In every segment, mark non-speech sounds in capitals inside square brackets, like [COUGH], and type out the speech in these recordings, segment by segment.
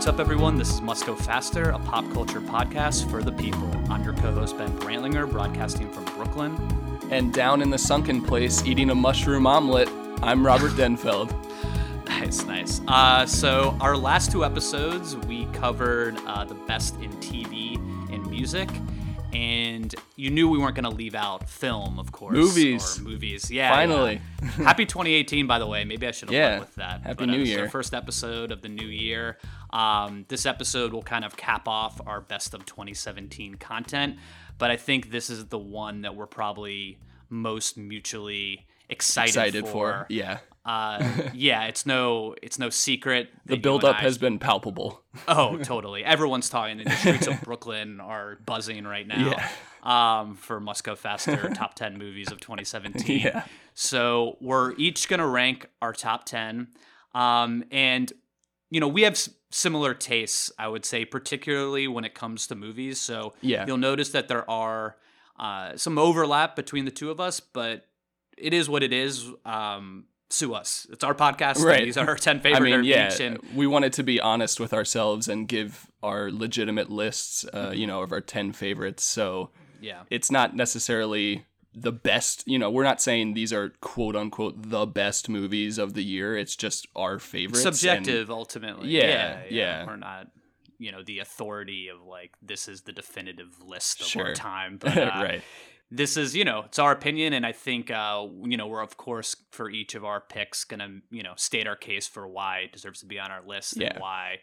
what's up, everyone? This is Must Go Faster, a pop culture podcast for the people. I'm your co host, Ben Brantlinger, broadcasting from Brooklyn. And down in the sunken place, eating a mushroom omelet, I'm Robert Denfeld. [LAUGHS] Nice, nice. Uh, so, our last two episodes, we covered uh, the best in TV and music. And you knew we weren't going to leave out film, of course. Movies. Or movies. Yeah. Finally. yeah. [LAUGHS] Happy 2018, by the way. Maybe I should have Yeah. with that. Happy But, New Year. our first episode of the new year. Um, this episode will kind of cap off our best of 2017 content, but I think this is the one that we're probably most mutually excited, Excited for. for. Yeah. Uh, [LAUGHS] yeah, it's no, it's no secret. The buildup I- has been palpable. Oh, [LAUGHS] totally. Everyone's talking. The streets of Brooklyn are buzzing right now. Um, for Must Go Faster [LAUGHS] top ten movies of 2017. Yeah. So we're each gonna rank our top ten, um, and you know we have s- similar tastes. I would say, particularly when it comes to movies. So Yeah. you'll notice that there are uh, some overlap between the two of us, but it is what it is. Um, sue us. It's our podcast. and Right. These are our ten favorite I mean, yeah, and we wanted to be honest with ourselves and give our legitimate lists, uh, you know, of our 10 favorites. So yeah. it's not necessarily the best, you know, we're not saying these are quote unquote the best movies of the year. It's just our favorites. and- subjective ultimately Yeah, yeah. we're not you know the authority of like this is the definitive list of Sure. our time [LAUGHS] but uh, right. This is you know it's our opinion and i think uh you know we're of course for each of our picks gonna you know state our case for why it deserves to be on our list Yeah. and why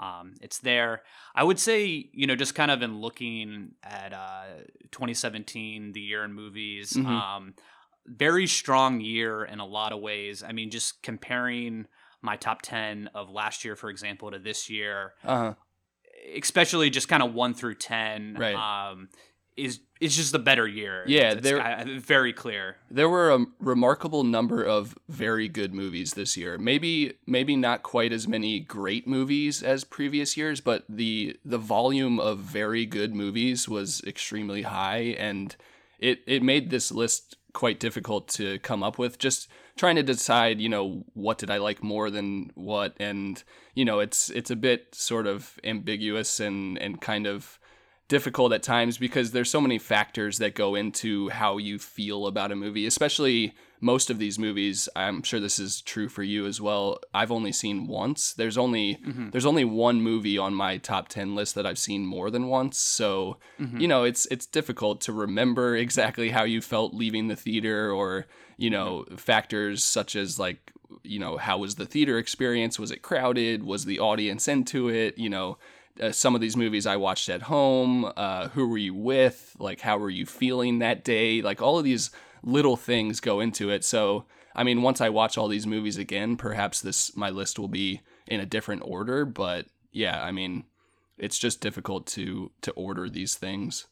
um, it's there. I would say, you know, just kind of in looking at uh, 2017, the year in movies, Mhm. um, very strong year in a lot of ways. I mean, just comparing my top 10 of last year, for example, to this year, Uh-huh. especially just kind of one through 10, Right. um, is is just a better year. Yeah, there- very clear. There were a remarkable number of very good movies this year. Maybe maybe not quite as many great movies as previous years, but the the volume of very good movies was extremely high and it it made this list quite difficult to come up with just trying to decide, you know, what did I like more than what and you know, it's it's a bit sort of ambiguous and and kind of difficult at times because there's so many factors that go into how you feel about a movie, especially most of these movies. I'm sure this is true for you as well. I've only seen once. There's only mm-hmm. there's only one movie on my top 10 list that I've seen more than once. So, mm-hmm. you know, it's it's difficult to remember [LAUGHS] exactly how you felt leaving the theater or, you know, mm-hmm. factors such as like you know, how was the theater experience? Was it crowded? Was the audience into it? You know, uh, some of these movies I watched at home. Uh, who were you with? Like, how were you feeling that day? Like, all of these little things go into it. So, I mean, once I watch all these movies again, perhaps this my list will be in a different order. But yeah, I mean, it's just difficult to to order these things.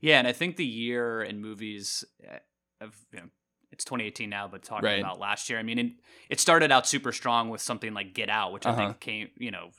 Yeah, and I think the year in movies uh, of you know, it's 2018 now, but talking Right. about last year, I mean, it, it started out super strong with something like Get Out, which I Uh-huh. think came, you know,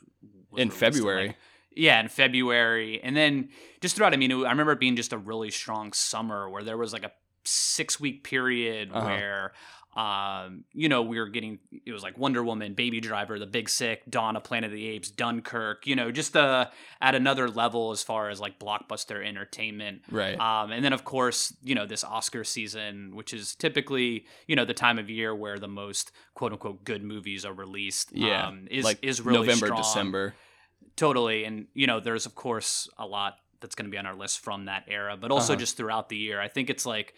was In February. like- yeah, in February, and then just throughout. I mean, it, I remember it being just a really strong summer where there was like a six week period Uh-huh. where. Um, you know, we were getting it was like Wonder Woman, Baby Driver, The Big Sick, Dawn of Planet of the Apes, Dunkirk, you know, just uh at another level as far as like blockbuster entertainment. Right. Um, and then, of course, you know, this Oscar season, which is typically, you know, the time of year where the most quote unquote good movies are released. yeah. Um, is, like is really November, strong. December. Totally. And, you know, there's, of course, a lot that's going to be on our list from that era, but also Uh-huh. just throughout the year. I think it's like,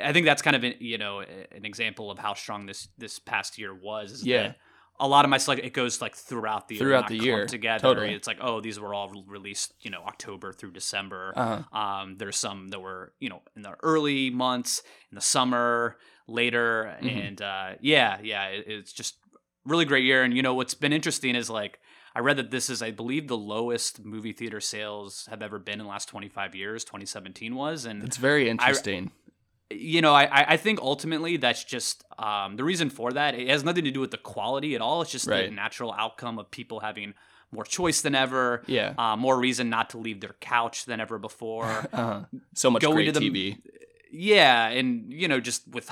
I think that's kind of, an, you know, an example of how strong this this past year was. Is Yeah. that a lot of my select it goes like throughout the year, Throughout not the year, together. totally. It's like oh, these were all released, you know, October through December. Uh-huh. Um, there's some that were, you know, in the early months, in the summer, later, Mhm. and uh, yeah, yeah, it, it's just really great year. And you know, what's been interesting is like I read that this is, I believe, the lowest movie theater sales have ever been in the last 25 years. 2017 was, and It's very interesting. you know, I I I think ultimately that's just um, the reason for that. It has nothing to do with the quality at all. It's just the natural outcome of people having more choice than ever. yeah. Uh, more reason not to leave their couch than ever before. [LAUGHS] uh-huh. So much Going great to the- TV. yeah, and you know, just with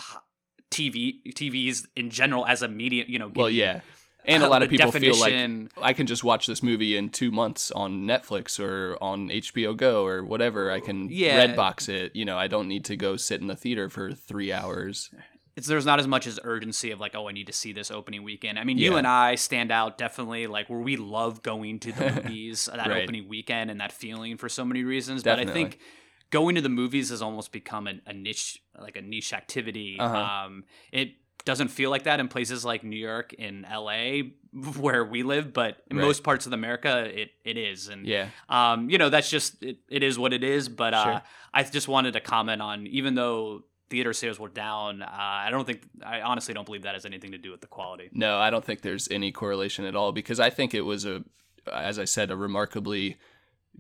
TV, TVs in general as a medium, you know, Well, yeah. And a [LAUGHS] lot of people feel like I can just watch this movie in two months on Netflix or on HBO Go or whatever. I can Yeah. Redbox it. You know, I don't need to go sit in the theater for three hours. it's there's not as much as urgency of like oh I need to see this opening weekend. I mean you and I stand out definitely like where we love going to the [LAUGHS] movies that Right. opening weekend and that feeling for so many reasons. But I think going to the movies has almost become a, a niche like a niche activity. Uh-huh. Um, it doesn't feel like that in places like New York and LA [LAUGHS] where we live, but in Right. most parts of America it, it is. And Yeah. um, you know, that's just it, it is what it is. But uh, Sure. I just wanted to comment on even though theater sales were down, uh, I don't think I honestly don't believe that has anything to do with the quality. No, I don't think there's any correlation at all because I think it was a, as I said, a remarkably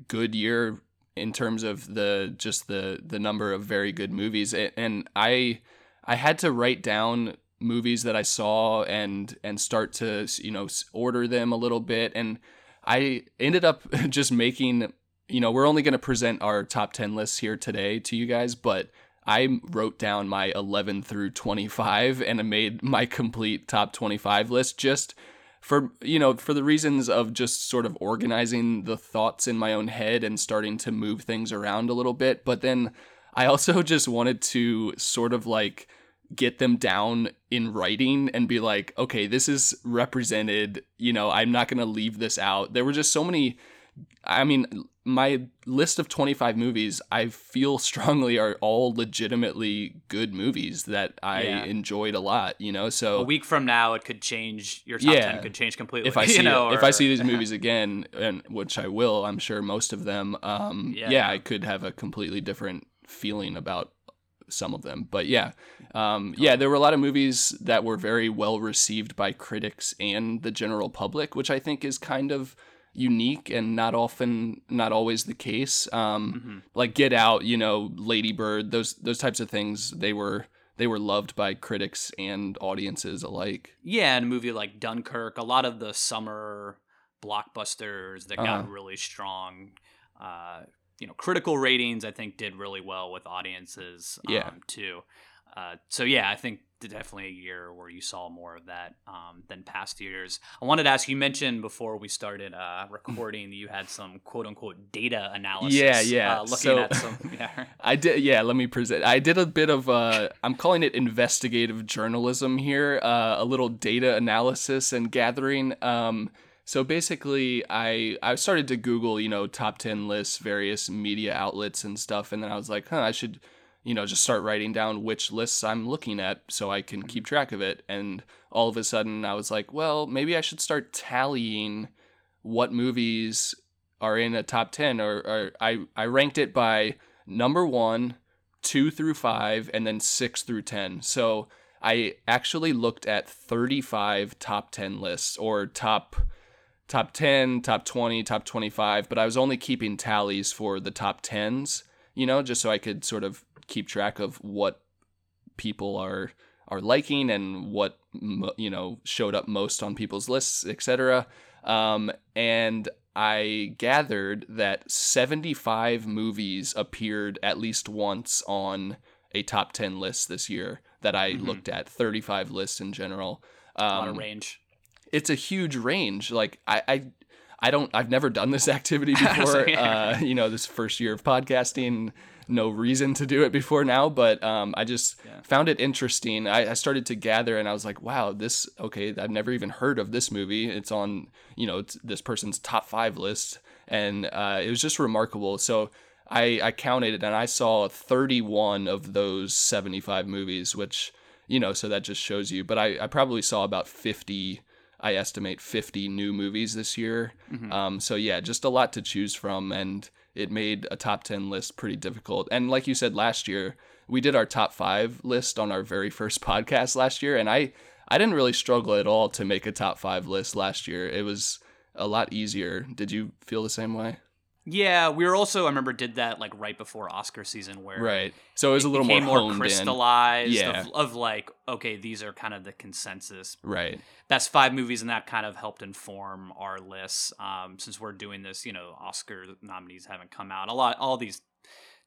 good year in terms of the just the the number of very good movies. And I I had to write down movies that I saw and and start to you know order them a little bit. And I ended up [LAUGHS] just making you know we're only going to present our top ten lists here today to you guys, but I wrote down my 11 through 25 and I made [LAUGHS] my complete top 25 list just for you know for the reasons of just sort of organizing the thoughts in my own head and starting to move things around a little bit but then I also [LAUGHS] just wanted to sort of like get them down in writing and be like okay this is represented you know I'm not going to leave this out there were just so many I mean, my list of 25 movies, I feel [LAUGHS] strongly are all legitimately good movies that I Yeah. enjoyed a lot, you know? So a week from now, it could change. Your top Yeah. ten could change completely. if I [LAUGHS] you see know, if I see these [LAUGHS] movies again, and which I will, I'm sure most of them, um, Yeah. yeah. I could have a completely different feeling about some of them. But yeah, um, yeah, there were a lot of movies that were very well received by critics and the general public, which I think is kind of unique and not often, not always the case. Um, Mhm. like Get Out, you know, Lady Bird, those those types of things, they were they were loved by critics and audiences alike. Yeah, and a movie like Dunkirk, a lot of the summer blockbusters that got Uh-huh. really strong, uh, you know, critical ratings. I think did really well with audiences. Yeah. um, too. Uh, so yeah, I think definitely a year where you saw more of that um, than past years. I wanted to ask you mentioned before we started uh, recording you had some quote unquote data analysis. Yeah, yeah. Uh, looking So- at some. [LAUGHS] Yeah. [LAUGHS] I did, yeah. Let me present. I did a bit of, uh, I'm calling it investigative journalism here, uh, a little data analysis and gathering. Um, so basically, I I started to Google, you know, top ten lists, various media outlets and stuff, and then I was like, huh, I should, you know, just start writing down which lists I'm looking at so I can keep track of it. And all of a sudden, I was like, well, maybe I should start tallying what movies are in a top 10 or, or I, I ranked it by number one two through five and then six through 10 so i actually looked at 35 top 10 lists or top top 10 top 20 top 25 but i was only keeping tallies for the top 10s you know just so i could sort of keep track of what people are are liking and what you know showed up most on people's lists etc um, and I gathered that 75 movies appeared at least once on a top 10 list this year that I Mhm. looked at, 35 lists in general. a lot of Um, range. It's a huge range. Like I, I, I don't. I've never done this [LAUGHS] activity [LAUGHS] before. uh, you know, this first year of podcasting, no reason to do it before now. But um, I just Yeah. found it interesting. I, I started to gather, and I was like, wow, this okay. I've never even heard of this movie. It's on you know it's this person's top five list, and uh, it was just remarkable. So. I, I counted it and I saw 31 of those 75 movies, which, you know, so that just shows you. But I, I probably saw about 50 I estimate 50 new movies this year. Mhm. Um, so yeah, just a lot to choose from, and it made a top 10 list pretty difficult. And like you said last year, we did our top five list on our very first [LAUGHS] podcast last year, and I I didn't really struggle at all to make a top five list last year. It was a lot easier. Did you feel the same way? Yeah, we were also I remember did that like right before Oscar season where Right. So it was a little more more, crystallized Yeah. of, of like okay these are kind of the consensus Right. best five movies and that kind of helped inform our lists um, since we're doing this you know oscar nominees haven't come out a lot all these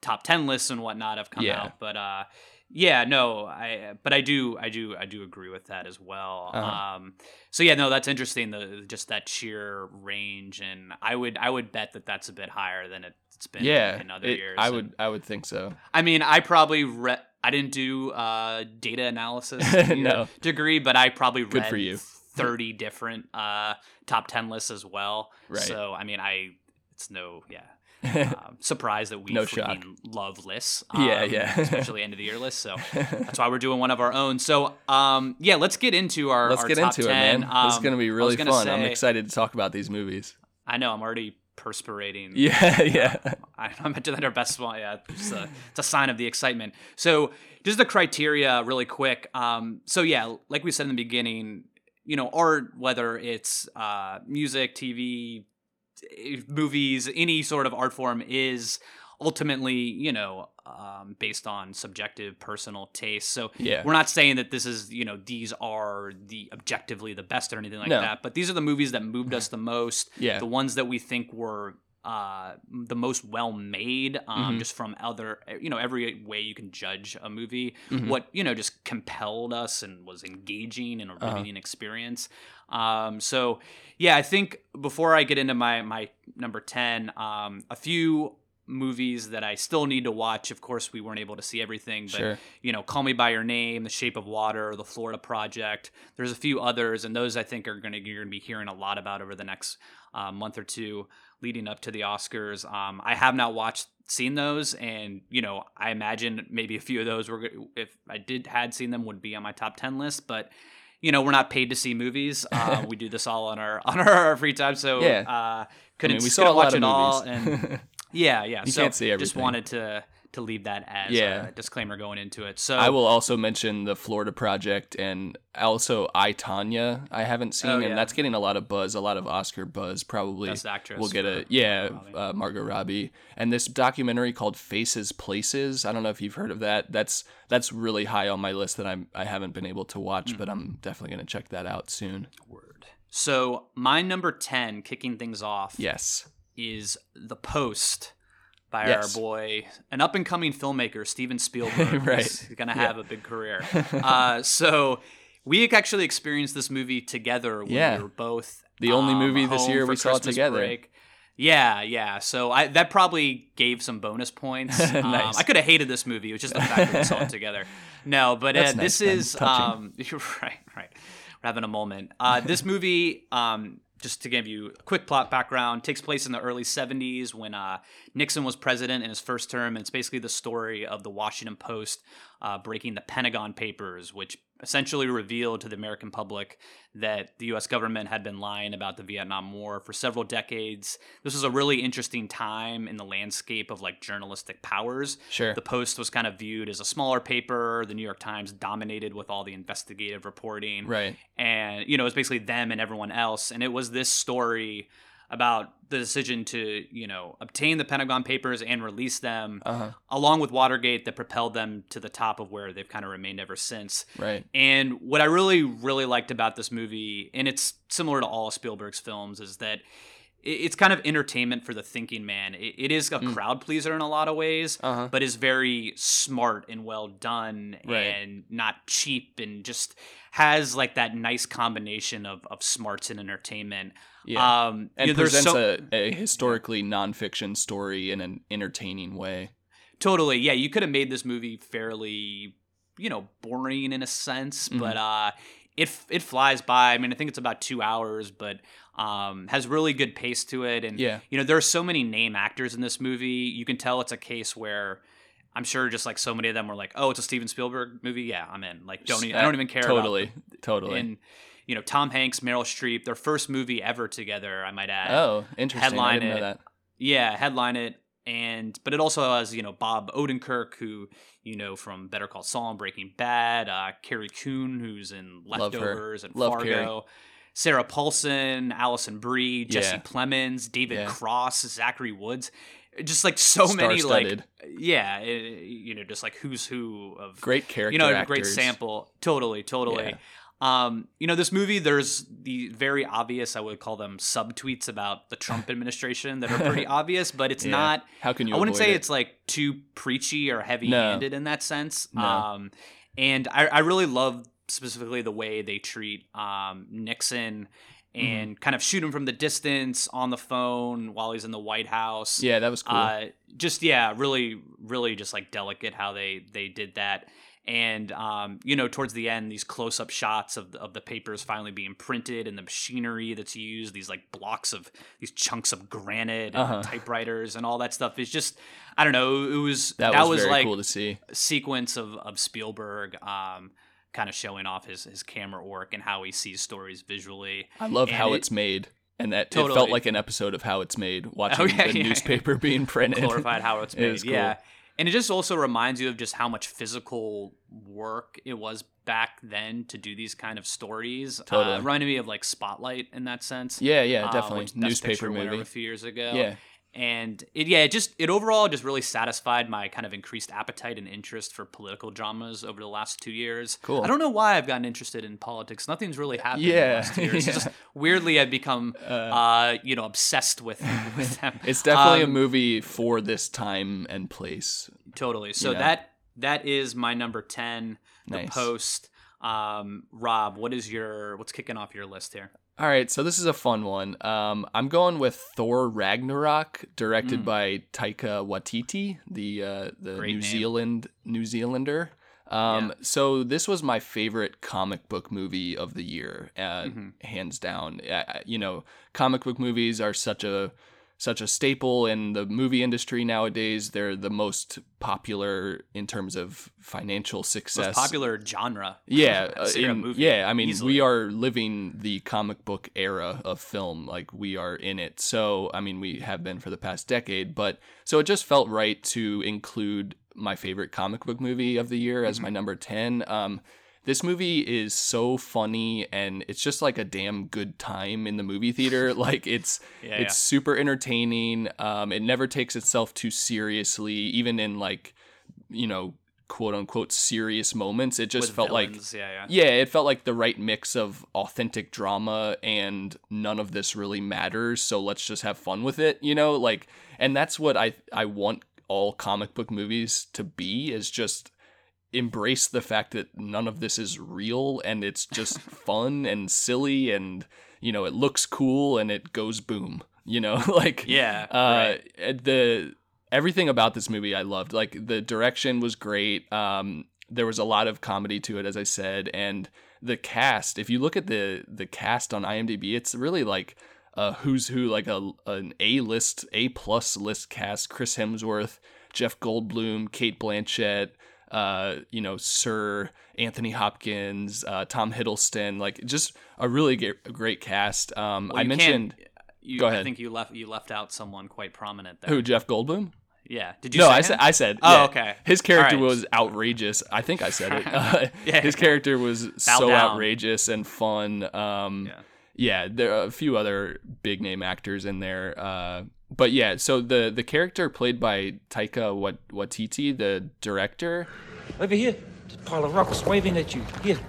top 10 lists and whatnot have come Yeah. out but uh Yeah, no, I but I do I do I do agree with that as well. Uh-huh. Um so yeah, no, that's interesting the just that sheer range and I would I would bet that that's a bit higher than it's been Yeah, in other it- years. I And- would I would think so. I mean, I probably read. I didn't do uh, data analysis [LAUGHS] No. degree, but I probably read Good for you. thirty different uh, top ten lists as well. Right. So I mean, I it's no yeah [LAUGHS] um, surprise that we No freaking shock. love lists. Yeah, um, yeah. [LAUGHS] especially end of the year lists. So that's why we're doing one of our own. So um, yeah, let's get into our. Let's our get into 10. it, man. this is Um, gonna be really fun. I'm excited to talk about these movies. I know I'm already perspirating. [LAUGHS] Yeah, yeah. I, I meant to that our best one. Yeah, it's a, it's a sign of the excitement. So just the criteria, really quick. Um, so yeah, like we said in the beginning, you know, art, whether it's uh, music, TV, movies, any sort of art form, is ultimately, you know, um, based on subjective personal taste. So Yeah. we're not saying that this is, you know, these are the objectively the best or anything like No. that. But these are the movies that moved us the most [LAUGHS] Yeah. the ones that we think were uh, the most well made, um, Mhm. just from other, you know, every way you can judge a movie. Mhm. What you know just compelled us and was engaging and a Uh-huh. experience. Um, so yeah, I think before I get into my my number ten, um, a few movies that I still need to watch. Of course, we weren't able to see everything, but Sure. you know, Call Me by Your Name, The Shape of Water, The Florida Project. There's a few others, and those I think are going to you're going to be hearing a lot about over the next uh, month or two leading up to the Oscars. Um, I have not watched seen those, and you know, I imagine maybe a few of those were if I did had seen them would be on my top ten list, but. You know, we're not paid to see movies. [LAUGHS] Uh, we do this all on our on our free time, so Yeah. uh, couldn't mean, we couldn't saw a watch lot of it all. And [LAUGHS] yeah, yeah. You so can't see just wanted to to leave that as Yeah. a disclaimer going into it. So I will also mention the Florida Project and also I Tonya. I haven't seen, Oh, yeah. and that's getting a lot of buzz, a lot of Oscar buzz. Probably Best actress we'll get a yeah, Margot Robbie. uh, Margot Robbie, and this documentary called Faces Places. I don't know if you've heard of that. That's that's really high on my list that I'm I haven't been able to watch, Hmm. but I'm definitely gonna check that out soon. word. So my number ten, kicking things off, Yes, is The Post by Yes. our boy, an up and coming filmmaker, Steven [LAUGHS] Spielberg. Right. He's gonna Yeah. have a big career. [LAUGHS] uh, so we actually experienced this movie together when Yeah. we were both The only um, movie this year we saw together. break. Yeah, yeah. So I that probably gave some bonus points. [LAUGHS] Um, Nice. I could have hated this movie. It was just the fact that we saw it together. No, but uh, this nice, is um, you're right, right. We're having a moment. Uh, this movie, um, just to give you a quick plot background, takes place in the early 70s when uh, Nixon was president in his first term. And it's basically the story of the Washington Post uh, breaking the Pentagon Papers, which essentially revealed to the American public that the U.S. government had been lying about the Vietnam War for several decades. This was a really interesting time in the landscape of like journalistic powers. sure. The Post was kind of viewed as a smaller paper. The New York Times dominated with all the investigative reporting. right. And, you know, it was basically them and everyone else. And it was this story about the decision to, you know, obtain the Pentagon Papers and release them, Uh huh. along with Watergate, that propelled them to the top of where they've kind of remained ever since. Right. And what I really, really liked about this movie, and it's similar to all of Spielberg's films, is that it's kind of entertainment for the thinking man. It, is a Mm. crowd pleaser in a lot of ways, Uh huh. but is very smart and well done Right. and not cheap and just has like that nice combination of, of smarts and entertainment. Yeah. Um, and know, presents so- a, a historically nonfiction story in an entertaining way. Totally. Yeah, you could have made this movie fairly, you know, boring in a sense, Mhm. but uh it it flies by. I mean, I think it's about 2 hours, but um has really good pace to it and Yeah. you know, there are so many name actors in this movie. You can tell it's a case where I'm sure just like so many of them were like, "Oh, it's a Steven Spielberg movie. Yeah, I'm in." Like don't even, I don't even care about Totally. Totally. and you know, Tom Hanks, Meryl Streep, their first movie ever together, I might add. oh, interesting. Headline it. Yeah, headline it, and but it also has you know Bob Odenkirk, who you know from Better Call Saul and Breaking Bad, uh, Carrie Coon, who's in Leftovers and Love Fargo, Sarah Paulson, Alison Brie, Jesse Yeah. Plemons, David Yeah. Cross, Zachary Woods, just like so many like yeah, eh, you know just like who's who of Great character you know, a actors. great sample. Totally, totally. Um, you know, this movie, there's the very obvious, I would call them subtweets about the Trump [LAUGHS] administration that are pretty [LAUGHS] obvious, but it's Yeah. not. How can you? I wouldn't say it? it's like too preachy or heavy handed in that sense. No. Um, and I, I really love specifically the way they treat um, Nixon Mm-hmm. and kind of shoot him from the distance on the phone while he's in the White House. Yeah, that was cool. Uh, just yeah, really, really just like delicate how they they did that. And um, you know, towards the end, these close-up shots of the, of the papers finally being printed and the machinery that's used, these like blocks of these chunks of granite and Uh-huh. typewriters and all that stuff is just I don't know. It was that, that, was, was, like cool to see. sequence of of Spielberg. Um, kind of showing off his his camera work and how he sees stories visually. I love and how it- it's made, and that it felt like an episode of How It's Made. Watching [LAUGHS] Okay, the yeah. newspaper [LAUGHS] being printed. glorified how it's It made. was cool. Yeah. And it just also reminds you of just how much physical work it was back then to do these kind of stories. Totally. Uh, reminded me of like Spotlight in that sense. Yeah, yeah, uh, definitely. which Newspaper movie. a few years ago. Yeah. And it yeah, it just it overall just really satisfied my kind of increased appetite and interest for political dramas over the last two years. Cool. I don't know why I've gotten interested in politics. Nothing's really happened in the Yeah, last two years. [LAUGHS] yeah. It's just weirdly I've become uh, you know, obsessed with [LAUGHS] with them. It's definitely a Um, movie for this time and place. Totally. So know? that that is my number ten. The Nice. post. Um, Rob, what is your what's kicking off your list here? All right, so this is a fun one. Um, I'm going with Thor Ragnarok, directed Mm. by Taika Waititi, the uh, the Great New name. Zealand New Zealander. Um, Yeah. So this was my favorite comic book movie of the year, uh, Mhm. hands down. Uh, you know, comic book movies are such a such a staple in the movie industry nowadays. They're the most popular in terms of financial success. Most popular genre. Yeah, [LAUGHS] uh, in- movie, yeah. I mean, easily. we are living the comic book era of film. Like we are in it. So I mean, we have been for the past decade. But so it just felt right to include my favorite comic book movie of the year as Mm-hmm. my number ten. Um, this movie is so funny and it's just like a damn good time in the movie theater. [LAUGHS] like it's Yeah, it's super entertaining. Um, it never takes itself too seriously, even in like you know quote unquote serious moments. It just with felt like yeah, yeah. yeah, it felt like the right mix of authentic drama and none of this really matters, so let's just have fun with it, you know? Like and that's what I I want all comic book movies to be is just embrace the fact that none of this is real and it's just [LAUGHS] fun and silly and you know, it looks cool and it goes boom, you know? [LAUGHS] like Yeah, uh right. the everything about this movie I loved. Like the direction was great. Um there was a lot of comedy to it as I said and the cast, if you look at the the cast on IMDb, it's really like a who's who like a an A list, A plus list cast. Chris Hemsworth, Jeff Goldblum, Cate Blanchett, uh, you know, Sir Anthony Hopkins, uh, Tom Hiddleston, like just a really great cast. Um, Well, I mentioned You, Go I think you left you left out someone quite prominent there. who Jeff Goldblum. Yeah. Did you? no, I him? said I said. Oh, yeah. okay. His character right. was outrageous. I think I said it. Uh, [LAUGHS] Yeah. [LAUGHS] His character was so down. outrageous and fun. Um, Yeah. yeah. there are a few other big name actors in there. Uh, but yeah, so the the character played by Taika Wat- Waititi, the director. Over here, there's a pile of rocks waving at you. Here.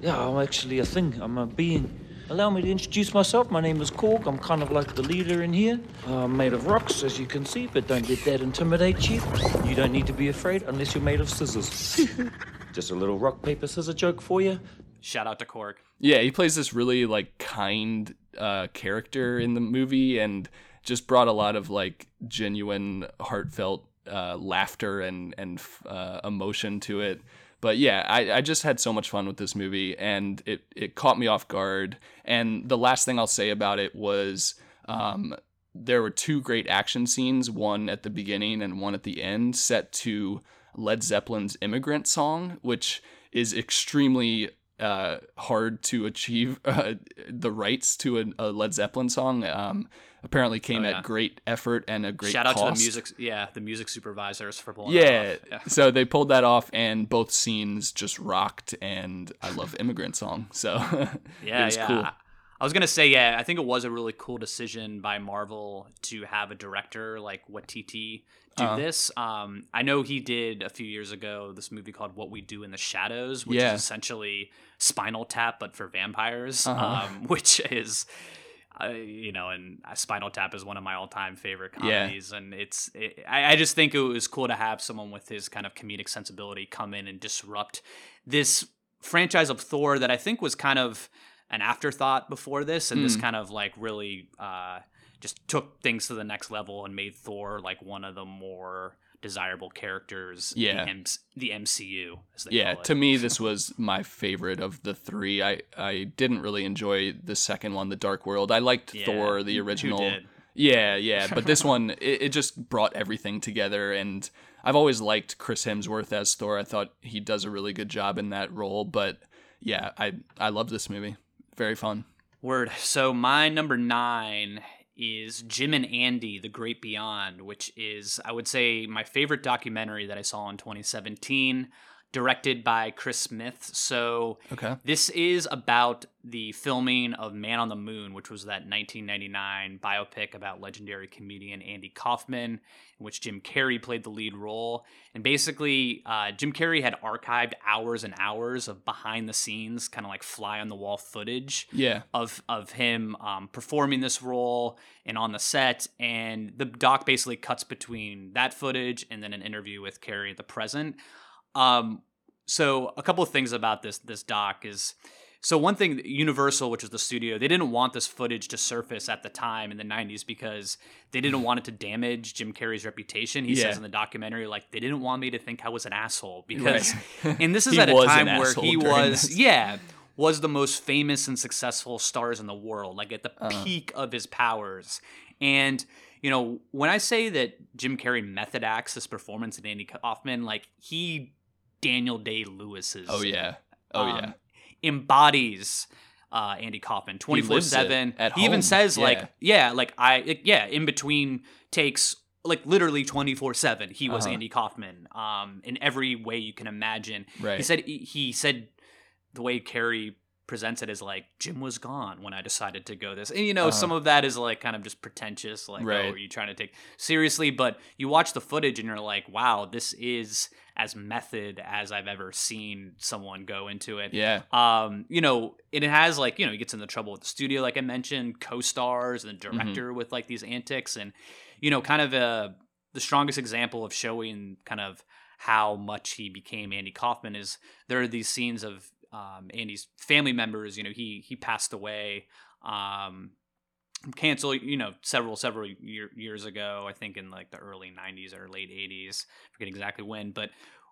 Yeah, I'm actually a thing. I'm a being. Allow me to introduce myself. My name is Korg. I'm kind of like the leader in here. I'm made of rocks, as you can see, but don't let that intimidate you. You don't need to be afraid unless you're made of scissors. [LAUGHS] Just a little rock, paper, scissor joke for you. Shout out to Korg. Yeah, he plays this really like kind uh, character in the movie, and just brought a lot of like genuine, heartfelt uh, laughter and and uh, emotion to it. But yeah, I, I just had so much fun with this movie, and it it caught me off guard. And the last thing I'll say about it was. Um, there were two great action scenes, one at the beginning and one at the end, set to Led Zeppelin's Immigrant Song, which is extremely uh, hard to achieve [LAUGHS] uh, the rights to a, a Led Zeppelin song. Um, apparently came Oh, yeah. at great effort and a great Shout out to the music. Yeah, the music supervisors for pulling. Yeah, That off. so they pulled that off, and both scenes just rocked. And I love Immigrant Song, so [LAUGHS] Yeah, it was yeah. cool. I was gonna say, yeah, I think it was a really cool decision by Marvel to have a director like Waititi do Uh-huh. this. Um, I know he did a few years ago this movie called What We Do in the Shadows, which Yeah. is essentially Spinal Tap but for vampires, Uh-huh. um, [LAUGHS] which is. Uh, you know, and Spinal Tap is one of my all-time favorite Yeah. comedies, and it's. It, I, I just think it was cool to have someone with his kind of comedic sensibility come in and disrupt this franchise of Thor that I think was kind of an afterthought before this, and this Mm. kind of like really uh, just took things to the next level and made Thor like one of the more desirable characters Yeah. in the, M- the MCU. Yeah, to me this [LAUGHS] was my favorite of the three. I I didn't really enjoy the second one, The Dark World. I liked Yeah, Thor, the original. Yeah, yeah, [LAUGHS] but this one it, it just brought everything together and I've always liked Chris Hemsworth as Thor. I thought he does a really good job in that role, but yeah, I I love this movie. Very fun. Word. So my number nine is Jim and Andy: The Great Beyond, which is I would say my favorite documentary that I saw in 2017, directed by Chris Smith. So Okay. this is about the filming of Man on the Moon, which was that 1999 biopic about legendary comedian Andy Kaufman, in which Jim Carrey played the lead role. And basically, uh, Jim Carrey had archived hours and hours of behind the scenes, kind of like fly on the wall footage Yeah. of of him um, performing this role and on the set. And the doc basically cuts between that footage and then an interview with Carrey at the present. Um, so a couple of things about this this doc is so one thing Universal, which was the studio, they didn't want this footage to surface at the time in the 90s because they didn't want it to damage Jim Carrey's reputation. He Yeah. says in the documentary like they didn't want me to think I was an asshole because Right. [LAUGHS] and this is at a time where he was this. yeah, was the most famous and successful stars in the world, like at the Uh-huh. peak of his powers. And you know, when I say that Jim Carrey method acts this performance in Andy Kaufman, like he Daniel Day Lewis's Oh yeah. Oh um, yeah. embodies uh, Andy Kaufman twenty four lives it seven. at He even says yeah. like, yeah, like I, like, yeah, in between takes, like literally twenty four seven. He was Uh-huh. Andy Kaufman, um, in every way you can imagine. Right. He said he, he said the way Carrey presents it as like Jim was gone when I decided to go this, and you know Uh-huh. some of that is like kind of just pretentious, like Right. oh, are you trying to take seriously? But you watch the footage and you're like, wow, this is as method as I've ever seen someone go into it. Yeah. Um, you know, and it has like, you know, he gets into trouble with the studio, like I mentioned, co-stars and the Mm-hmm. director with like these antics and, you know, kind of a, the strongest example of showing kind of how much he became Andy Kaufman is there are these scenes of um, Andy's family members, you know, he, he passed away, um, cancel, you know, several, several year, years ago, I think in like the early nineties or late eighties, I forget exactly when, but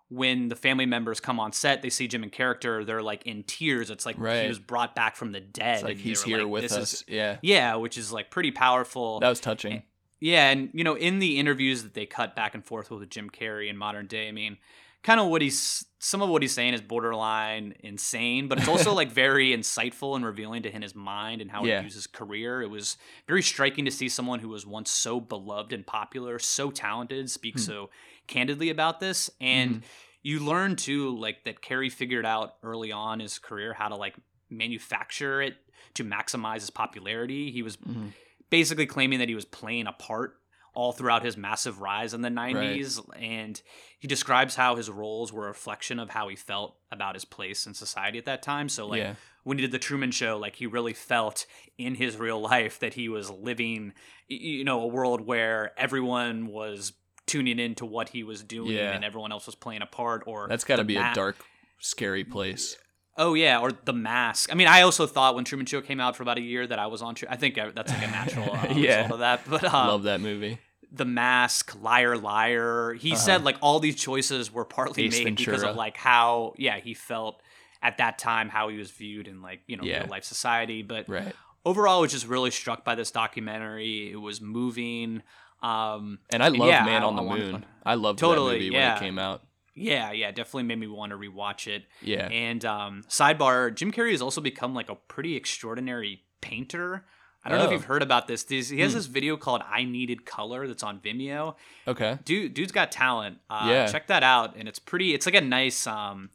when the family members come on set, they see Jim in character, they're like in tears. It's like right. he was brought back from the dead. It's like and he's here like, with "This us. is- yeah. yeah, which is like pretty powerful. That was touching. Yeah, and you know, in the interviews that they cut back and forth with Jim Carrey in modern day, I mean, kind of what he's some of what he's saying is borderline insane, but it's also [LAUGHS] like very insightful and revealing to him his mind and how Yeah. he views his career. It was very striking to see someone who was once so beloved and popular, so talented, speak so candidly about this. And you learn too, like that Carrey figured out early on his career how to like manufacture it to maximize his popularity. He was Mhm. basically claiming that he was playing a part all throughout his massive rise in the 90s and he describes how his roles were a reflection of how he felt about his place in society at that time so like Yeah. when he did the truman show like he really felt in his real life that he was living you know a world where everyone was tuning into what he was doing Yeah. and everyone else was playing a part or That's got to be ma- a dark, scary place. Oh yeah, or the mask. I mean, I also thought when Truman Show came out for about a year that I was on. Tru- I think that's like a natural uh, [LAUGHS] Yeah. result of that. But uh, Love that movie. the mask, liar, liar. He said like all these choices were partly Uh-huh. Ace made because of like how yeah he felt at that time, how he was viewed in like you know Yeah. real life society. But Right. overall, I was just really struck by this documentary. It was moving. Um, And I love yeah, Man I- on the I Moon. I loved Totally, that movie yeah. when it came out. Yeah, yeah, definitely made me want to rewatch it. Yeah. And um, sidebar, Jim Carrey has also become like a pretty extraordinary painter. I don't know if Oh. you've heard about this. He has this video called "I Needed Color" that's on Vimeo. Okay. Dude, dude's got talent. Uh, Yeah. check that out, and it's pretty. It's like a nice. Um,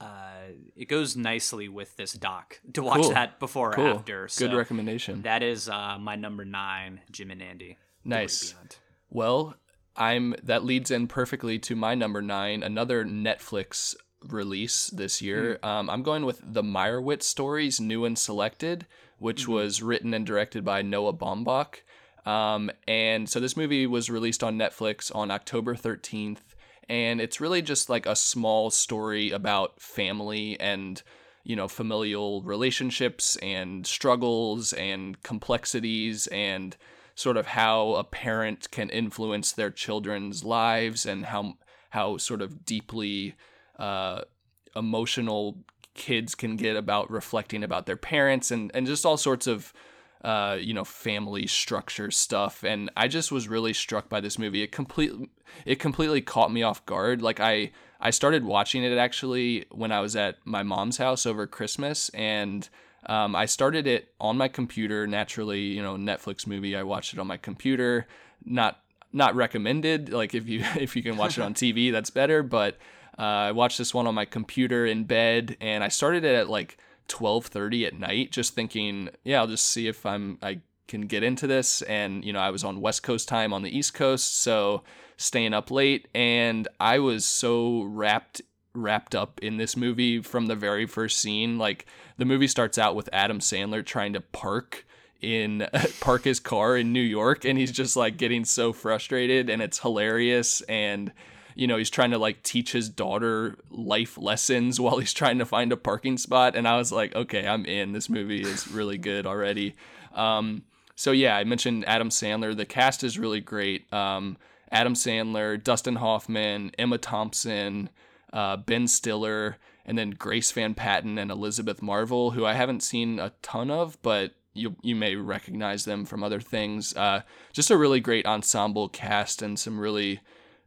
uh, it goes nicely with this doc [LAUGHS] to watch Cool. that before or Cool. after. Good recommendation. That is uh, my number nine, Jim and Andy. Nice. Well, I'm that leads in perfectly to my number nine, another Netflix release this year. Um, I'm going with the Meyerowitz stories, new and selected, which was written and directed by Noah Baumbach. Um, and so this movie was released on Netflix on October 13th, and it's really just like a small story about family and you know familial relationships and struggles and complexities and sort of how a parent can influence their children's lives and how how sort of deeply uh, emotional kids can get about reflecting about their parents and and just all sorts of uh, you know family structure stuff. And I just was really struck by this movie. It completely it completely caught me off guard. Like I I started watching it actually when I was at my mom's house over Christmas and um, I started it on my computer naturally you know Netflix movie I watched it on my computer. Not not recommended like if you [LAUGHS] if you can watch it on [LAUGHS] TV that's better but uh, I watched this one on my computer in bed and I started it at like 12:30 at night just thinking yeah I'll just see if I'm I can get into this and you know I was on West Coast time on the East Coast so staying up late and I was so wrapped wrapped up in this movie from the very first scene. Like the movie starts out with Adam Sandler trying to park in [LAUGHS] park his car in New York and he's just like getting so frustrated and it's hilarious and you know he's trying to like teach his daughter life lessons [LAUGHS] while he's trying to find a parking spot and I was like okay I'm in. This movie is really good already. Um so yeah I mentioned Adam Sandler. The cast is really great. Um Adam Sandler Dustin Hoffman Emma Thompson uh, Ben Stiller and then Grace Van Patten and Elizabeth Marvel who I haven't seen a ton of but you you may recognize them from other things. Uh, just a really great ensemble cast and some really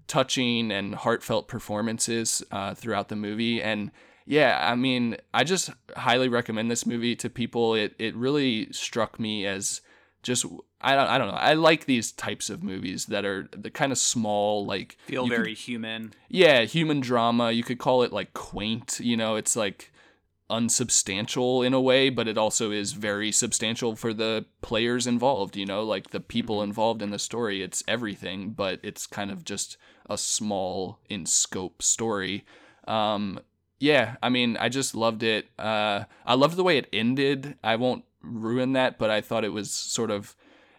touching and heartfelt performances uh, throughout the movie. And yeah, I mean, I just highly recommend this movie to people. It it really struck me as just I don't I don't know. I like these types of movies that are the kind of small like Feel you could- very human. yeah, human drama. You could call it like quaint. You know, it's like unsubstantial in a way, but it also is very substantial for the players involved. You know, like the people involved in the story. It's everything, but it's kind of just a small in scope story. Um, yeah, I mean, I just loved it. Uh, I loved the way it ended. I won't ruin that, but I thought it was sort of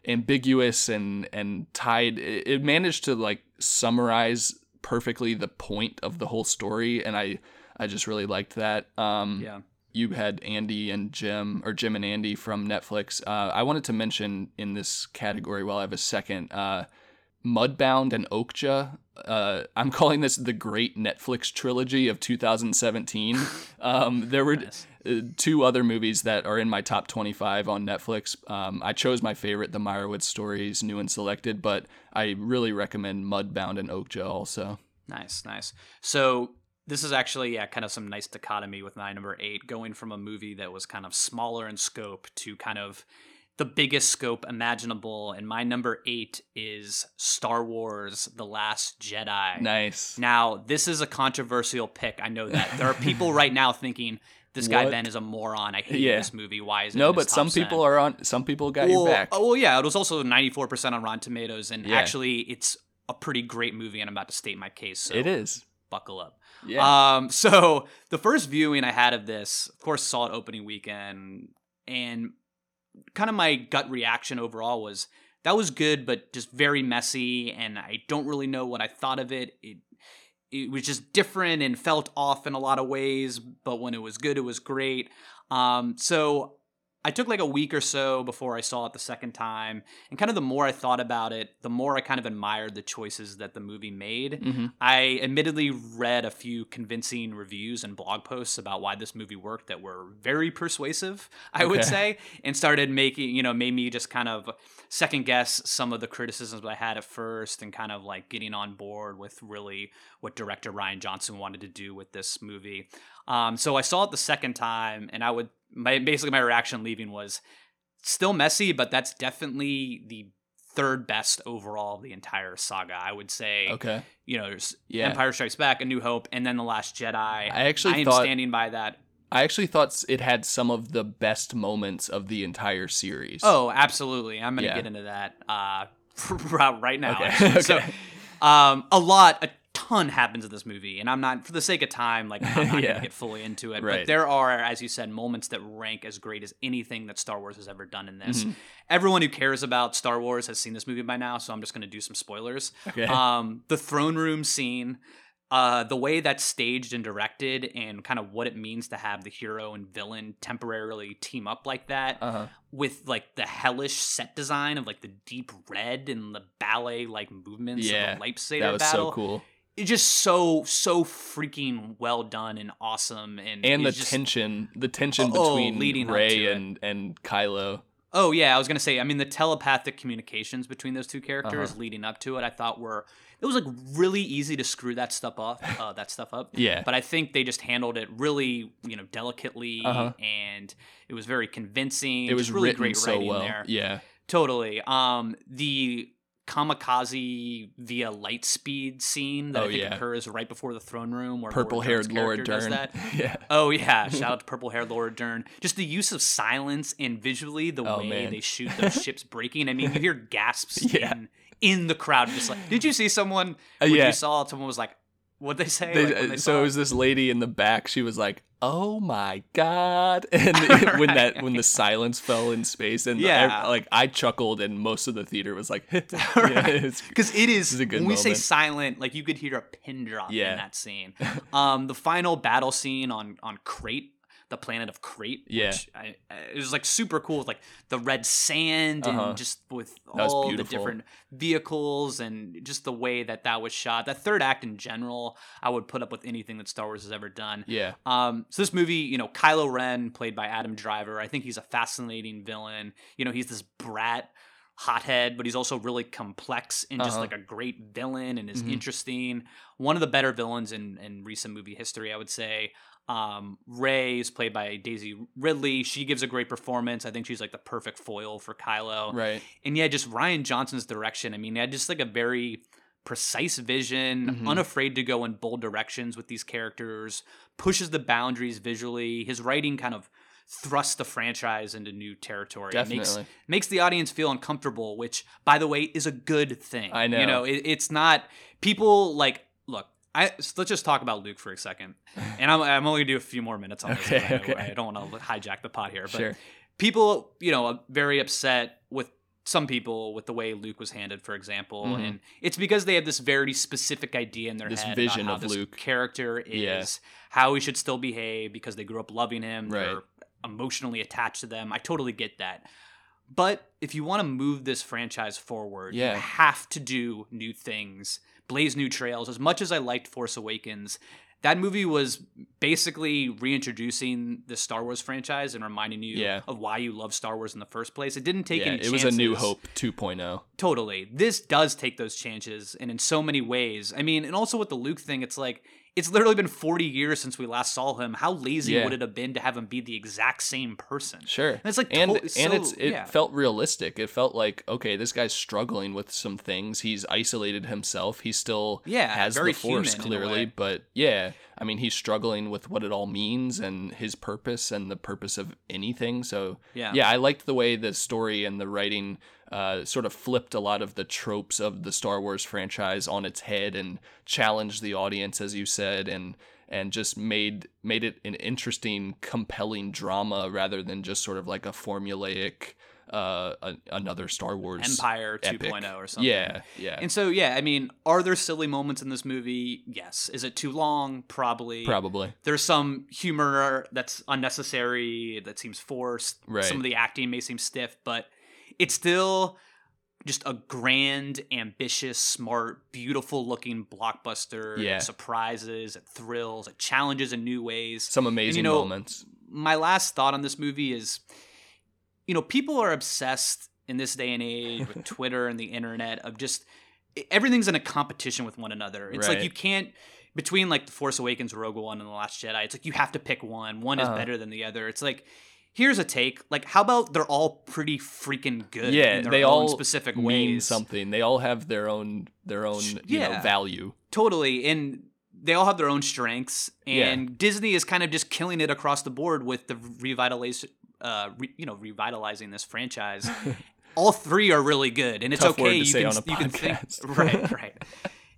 ambiguous and and tied. It, managed to like summarize perfectly the point of the whole story, and I I just really liked that. Um, Yeah. you had Andy and Jim, or Jim and Andy from Netflix. Uh, I wanted to mention in this category while I have a second, uh, Mudbound and Okja. Uh, I'm calling this the Great Netflix Trilogy of 2017. [LAUGHS] Um, there were Nice. Two other movies that are in my top 25 on Netflix. Um, I chose my favorite, The Meyerowitz Stories, new and selected, but I really recommend Mudbound and Okja also. Nice, nice. So this is actually yeah, kind of some nice dichotomy with my number eight, going from a movie that was kind of smaller in scope to kind of the biggest scope imaginable. And my number eight is Star Wars: The Last Jedi. Nice. Now, this is a controversial pick. I know that there are people [LAUGHS] right now thinking this guy What? Ben is a moron. I hate Yeah. this movie. Why is it? No, but some top people are on. Some people got well, your back. Oh well, yeah. It was also ninety four percent on Rotten Tomatoes, and Yeah. actually, it's a pretty great movie. And I'm about to state my case. So it is. buckle up. Yeah. Um, [LAUGHS] so the first viewing I had of this, of course, saw it opening weekend, and kind of my gut reaction overall was that was good, but just very messy, and I don't really know what I thought of it. It it was just different and felt off in a lot of ways, but when it was good, it was great. Um, so I took like a week or so before I saw it the second time, and kind of the more I thought about it, the more I kind of admired the choices that the movie made. hmm I admittedly read a few convincing reviews and blog posts about why this movie worked that were very persuasive, I would say, and started making, you know, made me just kind of second guess some of the criticisms I had at first and kind of like getting on board with really what director Rian Johnson wanted to do with this movie. Um, so I saw it the second time, and I would, my, basically, my reaction leaving was still messy, but that's definitely the third best overall of the entire saga. I would say. Okay. You know, there's Yeah. Empire Strikes Back, A New Hope, and then The Last Jedi. I actually I am thought- standing by that. I actually thought it had some of the best moments of the entire series. Oh, absolutely. I'm going to Yeah. get into that uh, [LAUGHS] right now. Okay. actually. [LAUGHS] So, um, a lot, a ton happens in this movie, and I'm not, for the sake of time, like I'm not [LAUGHS] gonna get fully into it. But there are, as you said, moments that rank as great as anything that Star Wars has ever done in this. Mm-hmm. Everyone who cares about Star Wars has seen this movie by now, so I'm just going to do some spoilers. Okay. Um, the throne room scene. Uh, the way that's staged and directed, and kind of what it means to have the hero and villain temporarily team up like that, Uh huh. with like the hellish set design of like the deep red and the ballet like movements Yeah, of a lightsaber That was battle. so cool. It's just so so freaking well done and awesome and And the just- tension, the tension Oh, between leading Rey and and Kylo. Oh yeah, I was gonna say. I mean, the telepathic communications between those two characters Uh-huh. leading up to it, I thought were it was like really easy to screw that stuff off, uh, [LAUGHS] that stuff up. Yeah. But I think they just handled it really, you know, delicately, Uh-huh. and it was very convincing. It was really great so writing well. there. Yeah. Totally. Um, the kamikaze via light speed scene that Oh, I think yeah. occurs right before the throne room, where Purple haired Laura Lord Dern. does that. [LAUGHS] yeah. Oh yeah, shout out to [LAUGHS] purple haired Lord Dern. Just the use of silence and visually the Oh, way man. they shoot those [LAUGHS] ships breaking. I mean, you hear gasps Yeah. in in the crowd. Just like, did you see someone? Uh, when yeah. You saw someone was like, "What they say?" They- like, when uh, they so saw it was this lady in the back. She was like, "Oh my god!" [LAUGHS] And [LAUGHS] when that when the silence fell in space, and Yeah. ev- like I chuckled, and most of the theater was like, [LAUGHS] yeah, because it is, This is a good when we say silent, like you could hear a pin drop Yeah. in that scene. Um, the final battle scene on on Crait, the planet of Crait, Yeah. which I, it was like super cool with like the red sand Uh-huh. and just with all the different vehicles and just the way that that was shot. That third act in general, I would put up with anything that Star Wars has ever done. yeah, Um, so this movie, you know, Kylo Ren, played by Adam Driver, I think he's a fascinating villain. You know, he's this brat hothead, but he's also really complex and just Uh-huh. like a great villain and is Mhm. interesting. One of the better villains in, in recent movie history, I would say. Um, Rey is played by Daisy Ridley. She gives a great performance. I think she's like the perfect foil for Kylo right. and yeah, just Rian Johnson's direction. I mean, he had just like a very precise vision, Mhm. unafraid to go in bold directions with these characters, pushes the boundaries visually. His writing kind of thrusts the franchise into new territory. It Makes, Definitely. makes the audience feel uncomfortable, which, by the way, is a good thing. I know. You know, it, it's not people like. I, so let's just talk about Luke for a second, [LAUGHS] and I'm, I'm only gonna do a few more minutes on this. Okay, I- okay. I don't want to hijack the pot here, but Sure. people, you know, are very upset with some people with the way Luke was handed, for example, Mhm. and it's because they have this very specific idea in their This head vision of this Luke. character is, Yeah. how he should still behave because they grew up loving him, Right. they're emotionally attached to them. I totally get that. But if you want to move this franchise forward, Yeah. you have to do new things, blaze new trails. As much as I liked Force Awakens, that movie was basically reintroducing the Star Wars franchise and reminding you Yeah. of why you love Star Wars in the first place. It didn't take yeah, any it was a New. Hope oh. 2.0. Totally. This does take those chances and in so many ways. I mean, and also with the Luke thing, it's like it's literally been 40 years since we last saw him. How lazy Yeah. would it have been to have him be the exact same person? Sure. And it's like and to- and so- it's it yeah. felt realistic. It felt like okay, this guy's struggling with some things. He's isolated himself. He still Yeah, has the force human in a clearly, but yeah, I mean he's struggling with what it all means and his purpose and the purpose of anything. So Yeah. yeah, I liked the way the story and the writing uh, sort of flipped a lot of the tropes of the Star Wars franchise on its head and challenged the audience, as you said, and and just made made it an interesting, compelling drama rather than just sort of like a formulaic uh, a, another Star Wars Empire epic. 2.0 or something. Yeah, yeah, And so, yeah, I mean, are there silly moments in this movie? Yes. Is it too long? Probably. probably. There's some humor that's unnecessary, that seems forced. Right. Some of the acting may seem stiff, but it's still just a grand, ambitious, smart, beautiful looking blockbuster. Yeah. It surprises, it thrills, it challenges in new ways. Some amazing know, moments. my last thought on this movie is you know people are obsessed in this day and age with [LAUGHS] twitter and the internet of just everything's in a competition with one another it's like you can't between like the force awakens rogue one and the last jedi it's like you have to pick one one is Uh-huh. better than the other it's like here's a take. Like, how about they're all pretty freaking good? yeah, in their they own all specific mean ways. something. They all have their own their own you know yeah. value. Totally, and they all have their own strengths. Yeah. And Disney is kind of just killing it across the board with the revitalization, uh, re, you know, revitalizing this franchise. [LAUGHS] all three are really good, and it's Tough okay. you say can on a you can think [LAUGHS] right, [LAUGHS] right.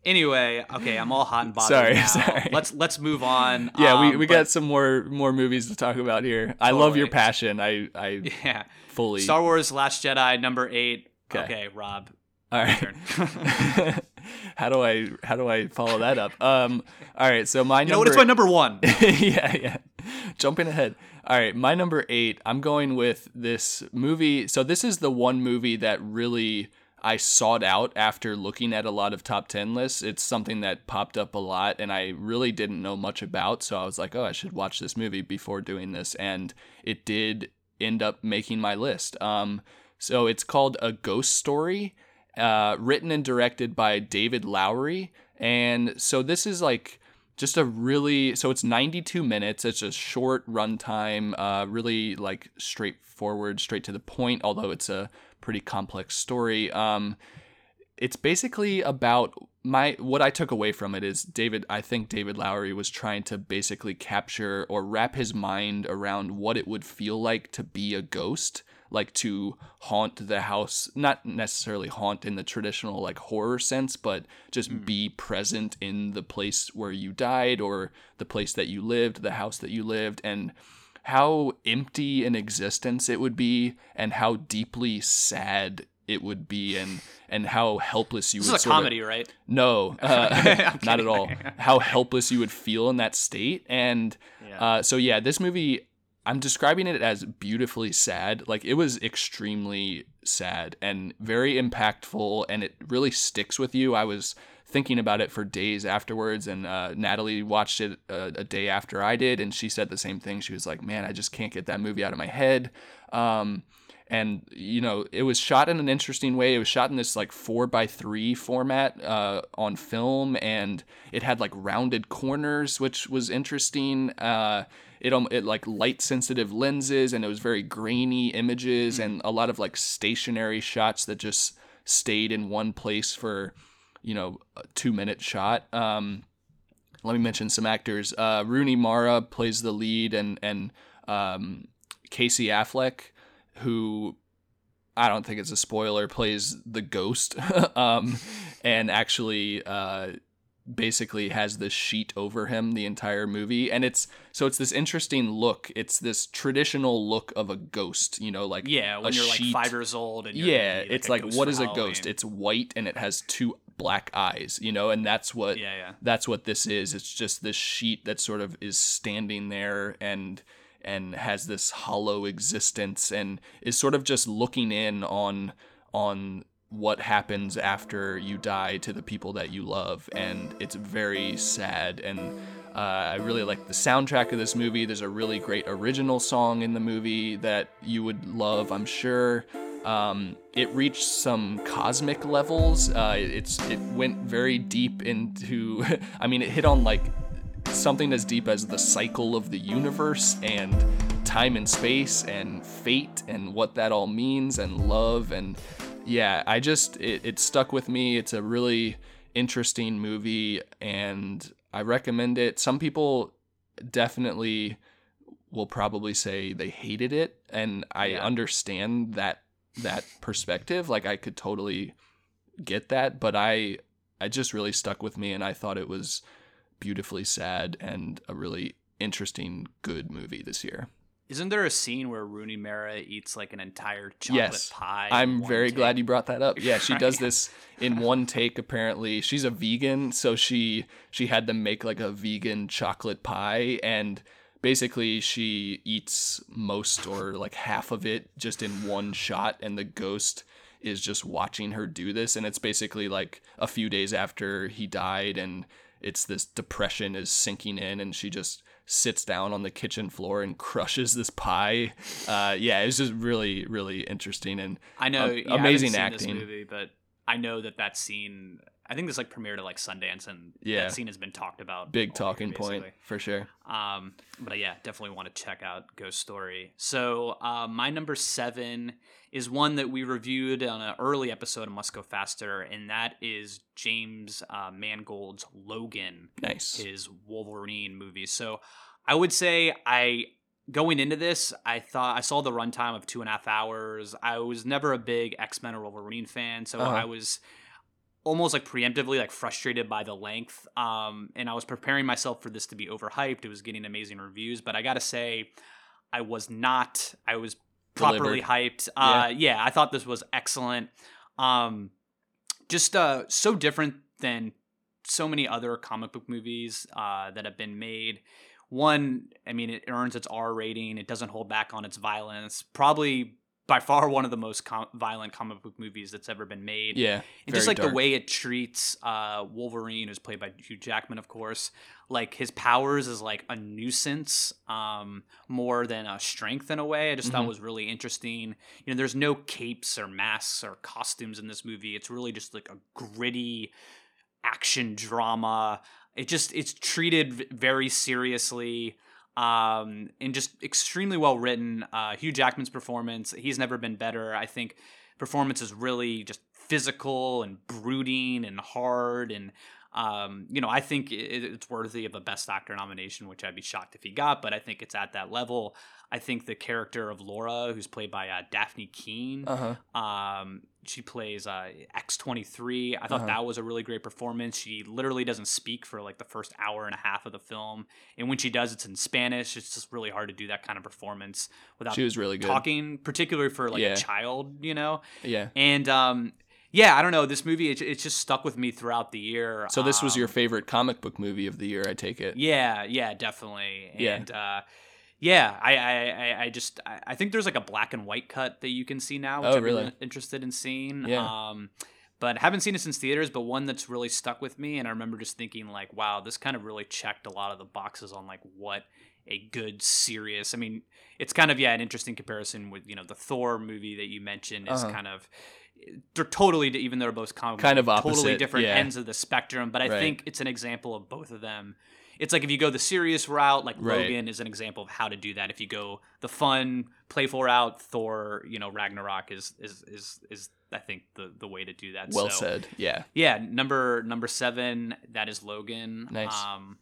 Anyway, okay, I'm all hot and bothered Sorry, now. sorry. Let's let's move on. Yeah, we, Um, we but- got some more more movies to talk about here. I love your passion. I I [LAUGHS] yeah. fully Star Wars: Last Jedi, number eight. 'Kay. Okay, Rob. All right. [LAUGHS] how do I how do I follow that up? Um. All right. So my You number. know what? It's my number one. [LAUGHS] yeah, yeah. Jumping ahead. All right, my number eight. I'm going with this movie. So this is the one movie that really I sought out after looking at a lot of top ten lists. It's something that popped up a lot, and I really didn't know much about. So I was like, oh, I should watch this movie before doing this, and it did end up making my list. Um, so it's called A Ghost Story, uh, written and directed by David Lowery. And so this is like just a really so it's 92 minutes. It's a short runtime, uh, really like straightforward, straight to the point. Although it's a pretty complex story. Um, it's basically about my what I took away from it is David I think David Lowery was trying to basically capture or wrap his mind around what it would feel like to be a ghost like to haunt the house not necessarily haunt in the traditional like horror sense but just be present in the place where you died or the place that you lived the house that you lived and how empty an existence it would be and how deeply sad it would be and and how helpless you This would is a sort of- comedy, right? no, uh, [LAUGHS] [LAUGHS] not at all. How helpless you would feel in that state, and Yeah. uh, so yeah, this movie. I'm describing it as beautifully sad. Like it was extremely sad and very impactful, and it really sticks with you. I was thinking about it for days afterwards, and uh, Natalie watched it a, a day after I did, and she said the same thing. She was like, "Man, I just can't get that movie out of my head." Um, and you know it was shot in an interesting way it was shot in this like four by three format uh, on film and it had like rounded corners which was interesting uh, it, um, it like light sensitive lenses and it was very grainy images and a lot of like stationary shots that just stayed in one place for you know a two minute shot. Um, let me mention some actors. Uh, rooney mara plays the lead and and um, casey affleck who I don't think it's a spoiler plays the ghost. [LAUGHS] Um, and actually uh, basically has this sheet over him the entire movie. And it's so it's this interesting look. It's this traditional look of a ghost you know like Yeah, when you're like five years old and you're yeah gonna it's like what is a ghost? It's white and it has two black eyes you know and that's what yeah, yeah. that's what this is it's just this sheet that sort of is standing there and and has this hollow existence and is sort of just looking in on on what happens after you die to the people that you love and it's very sad and uh, I really like the soundtrack of this movie. There's a really great original song in the movie that you would love, I'm sure. Um, it reached some cosmic levels. Uh, it's it went very deep into. [LAUGHS] I mean, it hit on like something as deep as the cycle of the universe and time and space and fate and what that all means and love and yeah i just it, it stuck with me it's a really interesting movie and i recommend it some people definitely will probably say they hated it and i Yeah. understand that that perspective like i could totally get that but i i just really stuck with me and i thought it was beautifully sad and a really interesting good movie this year Isn't there a scene where Rooney Mara eats like an entire chocolate yes pie? i'm very take? glad you brought that up yeah she does [LAUGHS] this in one take apparently she's a vegan so she she had them make like a vegan chocolate pie and basically she eats most or like half of it just in one shot and the ghost is just watching her do this and it's basically like a few days after he died and it's this depression is sinking in and she just sits down on the kitchen floor and [LAUGHS] crushes this pie uh, yeah it's just really really interesting and I know. um, yeah, I amazing seen acting. This movie, but I know that that scene. I think this like premiered at like Sundance, and Yeah. that scene has been talked about. Big year, talking point for sure. Um, but yeah, definitely want to check out Ghost Story. So uh, my number seven is one that we reviewed on an early episode of Must Go Faster, and that is James uh, Mangold's Logan, Nice. his Wolverine movie. So I would say I going into this, I thought I saw the runtime of two and a half hours. I was never a big X Men or Wolverine fan, so Uh-huh. I was almost like preemptively like frustrated by the length um and i was preparing myself for this to be overhyped. It was getting amazing reviews but i gotta say i was not i was properly Delivered. hyped. Uh yeah. i thought this was excellent. Um just uh so different than so many other comic book movies uh that have been made. One i mean it earns its r rating. It doesn't hold back on its violence. Probably by far one of the most com- violent comic book movies that's ever been made Yeah. and just like dark. the way it treats uh, Wolverine, who's played by Hugh Jackman, of course, like his powers is like a nuisance um, more than a strength in a way. I just thought Mhm. was really interesting. You know, there's no capes or masks or costumes in this movie. It's really just like a gritty action drama. It just it's treated very seriously um, and just extremely well written. Uh, Hugh Jackman's performance, he's never been better. I think performance is really just physical and brooding and hard and um, you know i think it, it's worthy of a best actor nomination which i'd be shocked if he got but i think it's at that level i think the character of laura who's played by uh, Dafne Keen Uh-huh. um, she plays uh, X23. I thought Uh-huh. that was a really great performance. She literally doesn't speak for like the first hour and a half of the film. And when she does, it's in Spanish. It's just really hard to do that kind of performance without She was really good. talking, particularly for like Yeah. a child, you know? Yeah. And um, yeah, I don't know. This movie, it, it's just stuck with me throughout the year. So this was your Um, favorite comic book movie of the year, I take it. yeah, yeah, definitely. Yeah. And uh yeah, I, I, I- just I, I think there's like a black and white cut that you can see now, which Oh, I'm really? really interested in seeing. Yeah. Um but haven't seen it since theaters, but one that's really stuck with me and I remember just thinking like, wow, this kind of really checked a lot of the boxes on like what a good serious I mean, it's kind of yeah, an interesting comparison with, you know, the Thor movie that you mentioned is Uh-huh. kind of they're totally even though they're both comic Kind of totally different yeah. ends of the spectrum but i Right. think it's an example of both of them it's like if you go the serious route like Right. logan is an example of how to do that if you go the fun playful route thor you know ragnarok is is is is i think the the way to do that Well So, said. Yeah. yeah number number seven that is logan Nice. um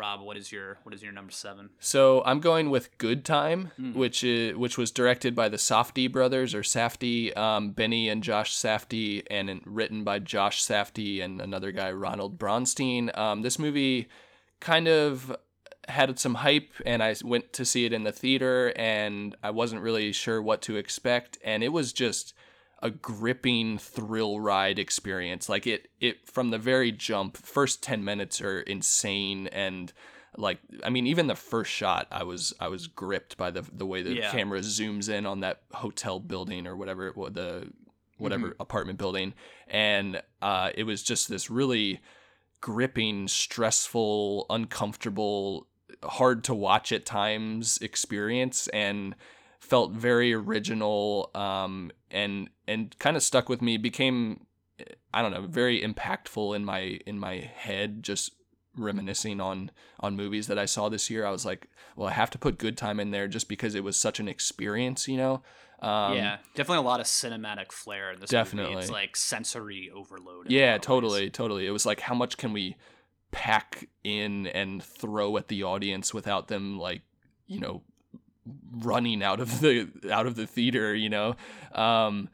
rob what is your what is your number seven So I'm going with Good Time, Mm. which is, which was directed by the Safdie brothers or Safdie, um, Benny and Josh Safdie, and written by Josh Safdie and another guy Ronald Bronstein. Um, this movie kind of had some hype, and I went to see it in the theater, and I wasn't really sure what to expect, and it was just a gripping thrill ride experience. Like it it from the very jump first 10 minutes are insane and like i mean even the first shot i was i was gripped by the the way the Yeah. camera zooms in on that hotel building or whatever it was the whatever apartment building. And uh it was just this really gripping stressful uncomfortable hard to watch at times experience and felt very original um and and kind of stuck with me became i don't know very impactful in my in my head just reminiscing on on movies that i saw this year i was like well i have to put good time in there just because it was such an experience you know um yeah definitely a lot of cinematic flair in this movie. Definitely. it's like sensory overload yeah of ways. totally totally it was like how much can we pack in and throw at the audience without them like you know running out of the out of the theater you know? Um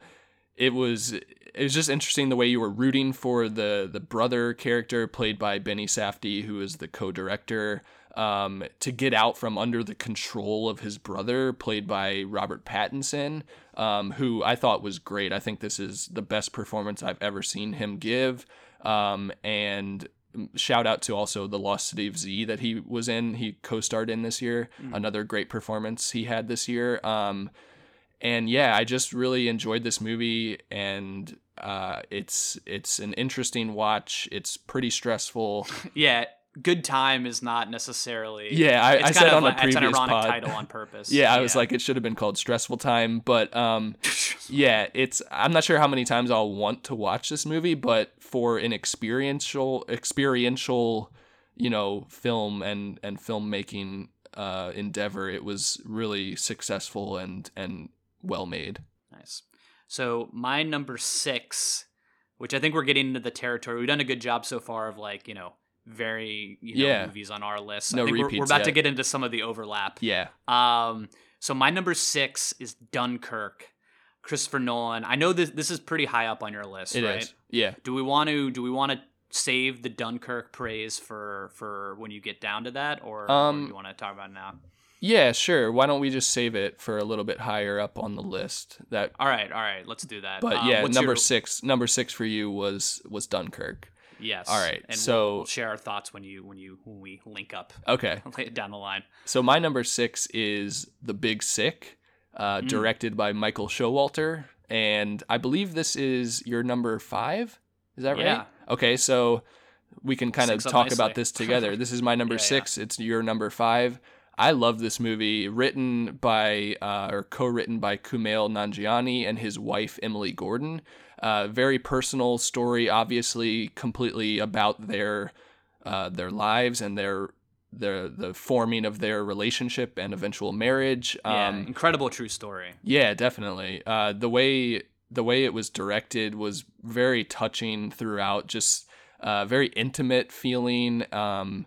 it was it was just interesting the way you were rooting for the the brother character played by Benny Safdie who is the co-director um, to get out from under the control of his brother played by Robert Pattinson um, who I thought was great. I think this is the best performance I've ever seen him give. Um, and shout out to also the Lost City of Z that he was in he co-starred in this year another great performance he had this year um, and yeah, I just really enjoyed this movie, and uh, it's it's an interesting watch. It's pretty stressful. [LAUGHS] yeah good time is not necessarily. Yeah, I- I said on a like- it's an previous ironic pod. title on [LAUGHS] purpose. Yeah, I was like, it should have been called Stressful Time, but um, [LAUGHS] yeah, it's. I'm not sure how many times I'll want to watch this movie, but for an experiential, experiential, you know, film and and filmmaking uh, endeavor, it was really successful and and well made. Nice. So my number six, which I think we're getting into the territory. We've done a good job so far of like you know very you know, Yeah. movies on our list. No I think we're, we're repeats about to get into some of the overlap. Yeah, Um, so my number six is Dunkirk, Christopher Nolan. I know this this is pretty high up on your list, it is. right? Yeah, Do we want to do we want to save the Dunkirk praise for for when you get down to that, or, or Um, do you want to talk about it now? yeah, sure. Why don't we just save it for a little bit higher up on the list? That, All right, all right, let's do that. but Um, yeah, number your- six. Number six for you was was Dunkirk. Yes. All right, and so- we'll, we'll share our thoughts when you when you when we link up [LAUGHS] Okay, down the line. So my number six is The Big Sick, uh, Mm. directed by Michael Showalter, and I believe this is your number five. Is that right? Yeah. Okay, so we can kind of talk about this [LAUGHS] together. this is my number Yeah, yeah. six. It's your number five. I love this movie, written by uh, or co-written by Kumail Nanjiani and his wife Emily Gordon. Uh, very personal story, obviously, completely about their uh, their lives and their the the forming of their relationship and eventual marriage. Yeah, Um, incredible true story. yeah, definitely. Uh, the way the way it was directed was very touching throughout. Just uh, very intimate feeling. Um,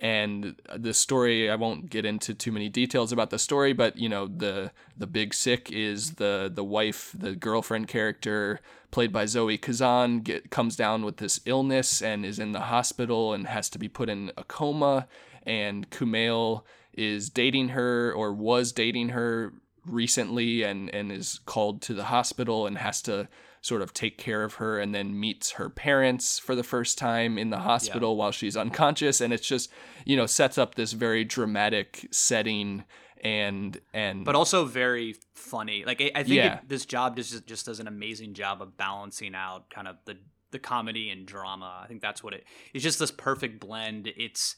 and the story, I won't get into too many details about the story, but you know, the the big sick is the the wife, the girlfriend character played by Zoe Kazan, get, comes down with this illness and is in the hospital and has to be put in a coma. And Kumail is dating her or was dating her recently and and is called to the hospital and has to sort of take care of her and then meets her parents for the first time in the hospital while she's unconscious and it's just you know sets up this very dramatic setting and and but also very funny. Like I, I think Yeah. it, this job just just does an amazing job of balancing out kind of the the comedy and drama. I think that's what it. It's just this perfect blend. It's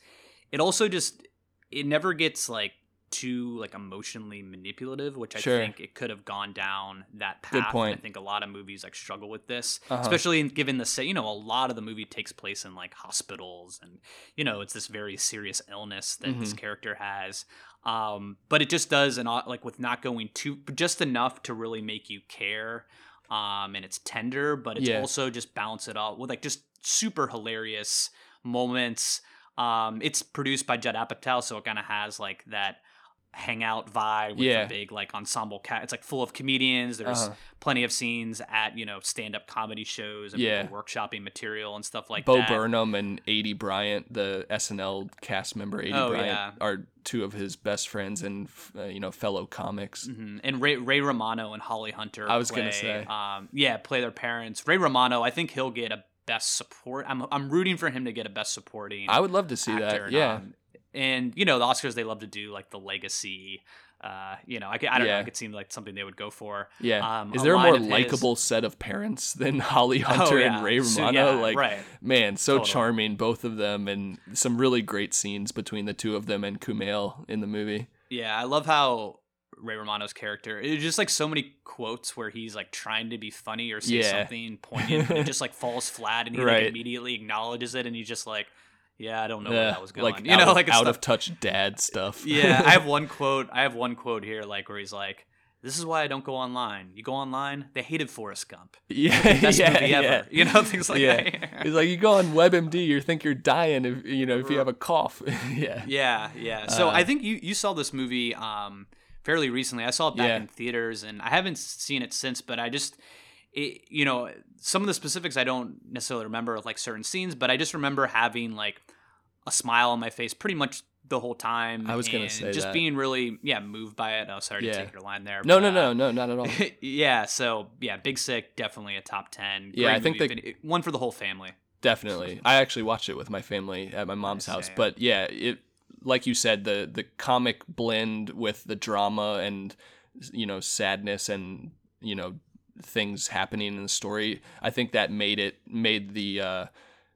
it also just it never gets like too like emotionally manipulative, which I Sure. think it could have gone down that path. Good point. I think a lot of movies like struggle with this, Uh-huh. especially in, given the say you know a lot of the movie takes place in like hospitals and you know it's this very serious illness that this Mhm. character has um, but it just does and like with not going too just enough to really make you care um, and it's tender but it's Yeah. also just balance it out with like just super hilarious moments um, it's produced by Judd Apatow so it kind of has like that hangout vibe with Yeah. a big like ensemble cat it's like full of comedians there's Uh-huh. plenty of scenes at you know stand-up comedy shows and Yeah. workshopping material and stuff like Bo that Bo Burnham and Aidy Bryant, the SNL cast member Aidy Oh, Bryant, yeah. are two of his best friends and uh, you know fellow comics. hmm And Ray, Ray Romano and Holly Hunter. I was play, gonna say. um, yeah, play their parents. Ray Romano, I think he'll get a best support. I'm I'm rooting for him to get a best supporting. I would love to see that. Yeah. Um, and you know the Oscars they love to do like the legacy. Uh, you know, I, I don't know. It seemed like something they would go for. Yeah. Um, Is there a line more of his- likable set of parents [LAUGHS] than Holly Oh, Hunter yeah. and Ray So, Romano? yeah, like, right. man, so Totally. charming, both of them, and some really great scenes between the two of them and Kumail in the movie. Yeah, I love how Ray Romano's character. It's just like so many quotes where he's like trying to be funny or say Yeah. something poignant, and it just like falls flat, and he [LAUGHS] Right. like immediately acknowledges it, and he's just like, "Yeah, I don't know where that was going." like you out know, of, like out stuff- of touch dad stuff. [LAUGHS] yeah, I have [LAUGHS] one quote. I have one quote here, like where he's like, "This is why I don't go online. You go online, they hated Forrest Gump. yeah, Best [LAUGHS] yeah, movie yeah. You know, things like yeah. that. He's like, you go on WebMD, you think you're dying if you know if you have a cough. yeah. Yeah, yeah. So Uh, I think you you saw this movie um fairly recently. I saw it back Yeah. in theaters, and I haven't seen it since. But I just, it, you know, some of the specifics I don't necessarily remember, like certain scenes, but I just remember having like a smile on my face pretty much the whole time. I was gonna say just that. being really yeah moved by it. Oh, sorry Yeah. to take your line there. No, but, no, uh, no, no, not at all. [LAUGHS] yeah, so yeah, Big Sick definitely a top ten. Yeah, I think they- one for the whole family. Definitely. I actually watched it with my family at my mom's house. But yeah, it like you said, the the comic blend with the drama and you know, sadness and, you know, things happening in the story, I think that made it made the uh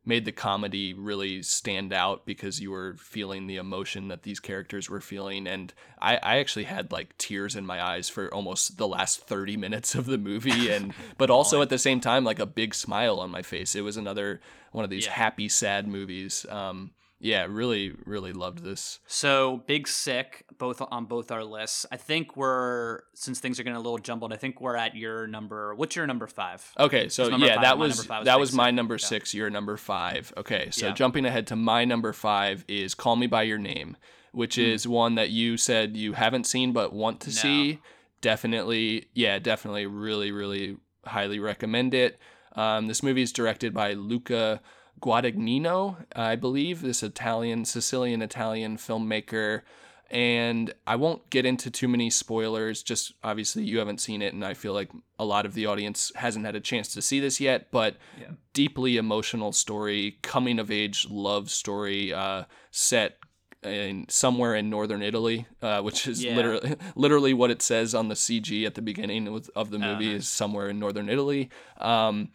made the comedy really stand out because you were feeling the emotion that these characters were feeling. And I, I actually had like tears in my eyes for almost the last 30 minutes of the movie. [LAUGHS] And but also at the same time like a big smile on my face. It was another one of these Yeah. happy sad movies. Um yeah really really loved this So Big Sick, both on both our lists. I think we're since things are getting a little jumbled. I think we're at your number. What's your number five? Okay, so yeah, five, that was was that was my Sick. number Yeah. six. Your number five. Okay, so Yeah. jumping ahead to my number five is "Call Me by Your Name," which is one that you said you haven't seen but want to No. see. Definitely, yeah, definitely, really, really highly recommend it. Um, this movie is directed by Luca Guadagnino, I believe, this Italian, Sicilian Italian filmmaker. And I won't get into too many spoilers, just obviously you haven't seen it, and I feel like a lot of the audience hasn't had a chance to see this yet, but Yeah. deeply emotional story, coming of age love story, uh, set in somewhere in northern Italy, uh, which is Yeah. literally [LAUGHS] literally what it says on the CG at the beginning of the movie Uh-huh. is somewhere in northern Italy. Um,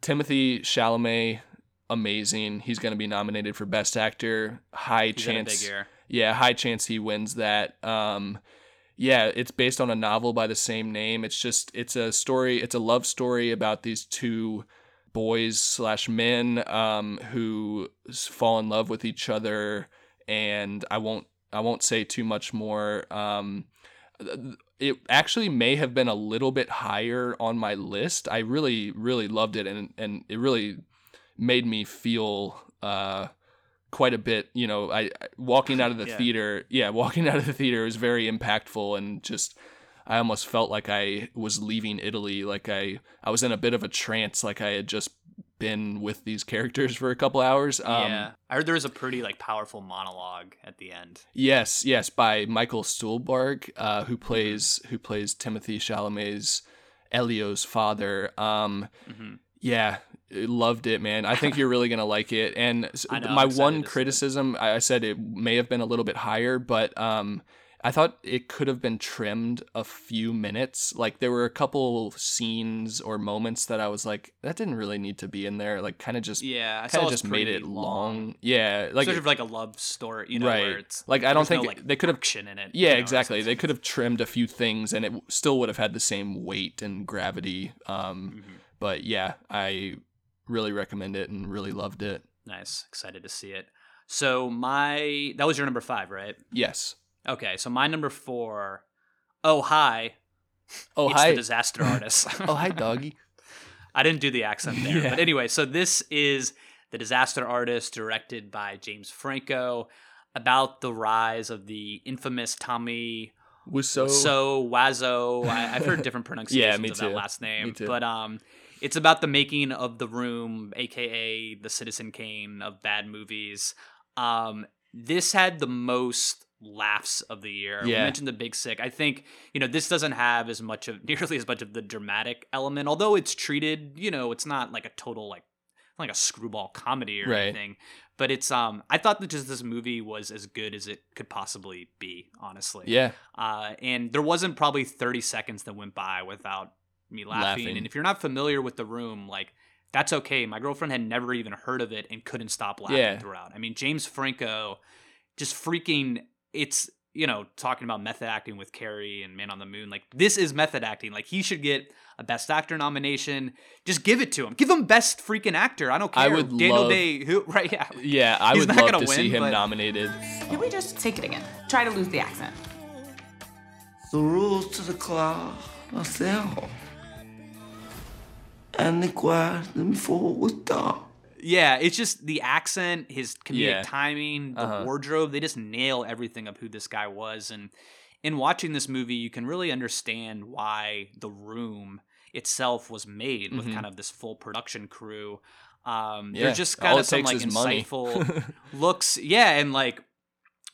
Timothée Chalamet, amazing. He's going to be nominated for Best Actor. High He's chance. Yeah, high chance he wins that. Um, yeah, it's based on a novel by the same name. It's just it's a story. It's a love story about these two boys slash men um, who fall in love with each other, and I won't I won't say too much more. Um, it actually may have been a little bit higher on my list. I really really loved it, and and it really made me feel uh, quite a bit. You know, I walking out of the [LAUGHS] Yeah. theater, yeah, walking out of the theater was very impactful, and just I almost felt like I was leaving Italy, like I I was in a bit of a trance, like I had just been with these characters for a couple hours. Um, yeah, I heard there was a pretty like powerful monologue at the end. Yes, yes, by Michael Stuhlbarg, uh, Mm-hmm. who plays who plays Timothée Chalamet's Elio's father. Um, hmm yeah, loved it, man. I think you're really gonna like it. And know, my one to see it. criticism, I said it may have been a little bit higher, but um, I thought it could have been trimmed a few minutes. Like there were a couple scenes or moments that I was like, that didn't really need to be in there. Like kind of just Yeah, I kind of just made it long. Yeah, like sort of like a love story, you know, Right. where it's Like, I don't there's no, think like, they could have- action in it. Yeah, you know, exactly. They could have trimmed a few things, and it still would have had the same weight and gravity. Um, Mhm. but yeah, I really recommend it and really loved it. Nice, excited to see it. So my that was your number five, right? Yes. Okay, so my number four. Oh hi, Oh it's hi. the disaster [LAUGHS] artist. oh hi, doggy. [LAUGHS] I didn't do the accent there. Yeah. But anyway, so this is The Disaster Artist, directed by James Franco, about the rise of the infamous Tommy Wiseau. So Wazo. I, I've heard different [LAUGHS] pronunciations me of that last name. Me too. But um it's about the making of the room, aka the Citizen Kane of bad movies. Um this had the most laughs of the year. We mentioned the big sick. I think, you know, this doesn't have as much of [LAUGHS] nearly as much of the dramatic element, although it's treated, you know, it's not like a total like like a screwball comedy or Right. anything. But it's um I thought that just this movie was as good as it could possibly be, honestly. yeah. Uh, and there wasn't probably 30 seconds that went by without me laughing. Laughing. And if you're not familiar with the room, like that's okay. My girlfriend had never even heard of it and couldn't stop laughing Yeah. throughout. I mean, James Franco just freaking it's you know, talking about method acting with Carrey and Man on the Moon. Like this is method acting. Like he should get a best actor nomination. Just give it to him. Give him best freaking actor. I don't care. I would Daniel love- Day who [LAUGHS] right yeah. Yeah, I He's would not love gonna to see him but- nominated. Can we just take it again? Try to lose the accent. The rules to the club are simple. And the quiet me forward dog. Yeah, it's just the accent, his comedic Yeah. timing, the Uh-huh. wardrobe. They just nail everything of who this guy was. And in watching this movie, you can really understand why The Room itself was made with Mhm. kind of this full production crew. Um, Yeah, There's just all kind it of some like insightful [LAUGHS] looks. Yeah, and like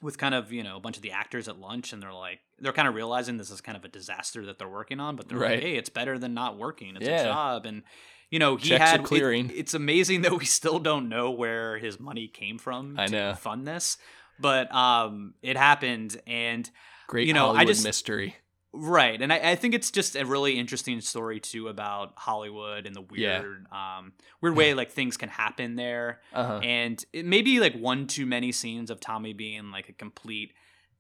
with kind of you know a bunch of the actors at lunch, and they're like they're kind of realizing this is kind of a disaster that they're working on, but they're Right. like, hey, it's better than not working. It's Yeah. a job, and you know he Checks are had it- clearing. it's amazing that we still don't know where his money came from I to know. fund this, but um, it happened, and Great You know, I just- mystery. Right, and I, I think it's just a really interesting story too about Hollywood and the Yeah. weird, um, weird way like things can happen there, Uh-huh. and it may be like one too many scenes of Tommy being like a complete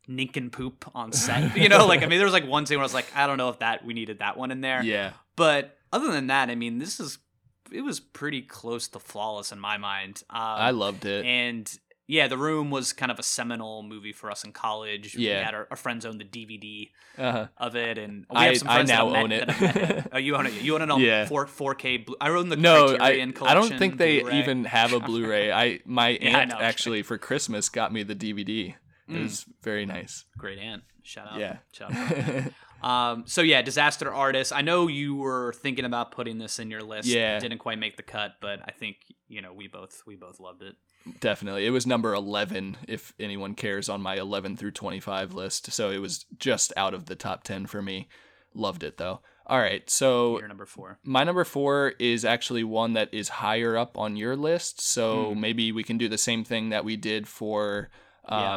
nincompoop on set. [LAUGHS] you know, like I mean, there was like one scene where I was like, I don't know if that we needed that one in there. Yeah. But other than that, I mean, this is it was pretty close to flawless in my mind. Um, I loved it. and yeah, The Room was kind of a seminal movie for us in college. we Yeah. had our, our friends owned the DVD Uh-huh. of it, and we I- have some I friends that now met- own it. that have met it. [LAUGHS] Oh, you own it. You own it on Yeah. four four K. Blue- I own the No, I, Criterion I collection. don't think they Blu-ray. even have a [LAUGHS] Blu-ray. I my Yeah, I aunt actually for Christmas got me the DVD. It Mm. was very nice. Great aunt. Shout out. Yeah. Shout out. [LAUGHS] um. So yeah, disaster artist. I know you were thinking about putting this in your list. Yeah. It didn't quite make the cut, but I think you know we both we both loved it. Definitely. It was number 11 if anyone cares on my 11 through 25 list. So it was just out of the top 10 for me. Loved it though. All right. So You're number four. my number 4 is actually one that is higher up on your list. So Hmm. maybe we can do the same thing that we did for Yeah.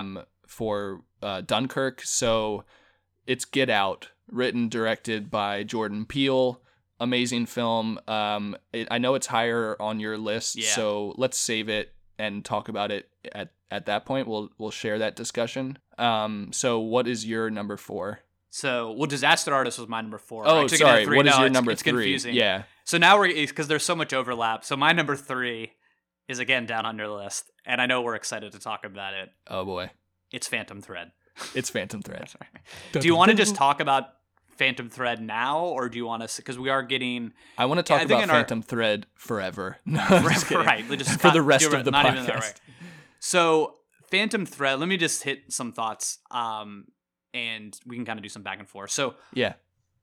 For uh, Dunkirk. So it's Get Out, written directed by Jordan Peele. Amazing film. Um, it, I know it's higher on your list, Yeah. so let's save it and talk about it at at that point. We'll we'll share that discussion. Um, so what is your number four? So well, disaster artist was my number four. Oh, I took it sorry. three. What is No, your it's- number it's three? Confusing. Yeah. So now we're because there's so much overlap. So my number three is again down on your list, and I know we're excited to talk about it. Oh boy, It's Phantom Thread. it's Phantom [LAUGHS] Thread. do you want to just talk about Phantom Thread now, or do you want to? Because we are getting I want to talk think about in our- Phantom Thread forever. [LAUGHS] No, just right. Just [LAUGHS] for not- the rest of the not even that, podcast. right. So Phantom Thread. Let me just hit some thoughts, um, and we can kind of do some back and forth. So Yeah.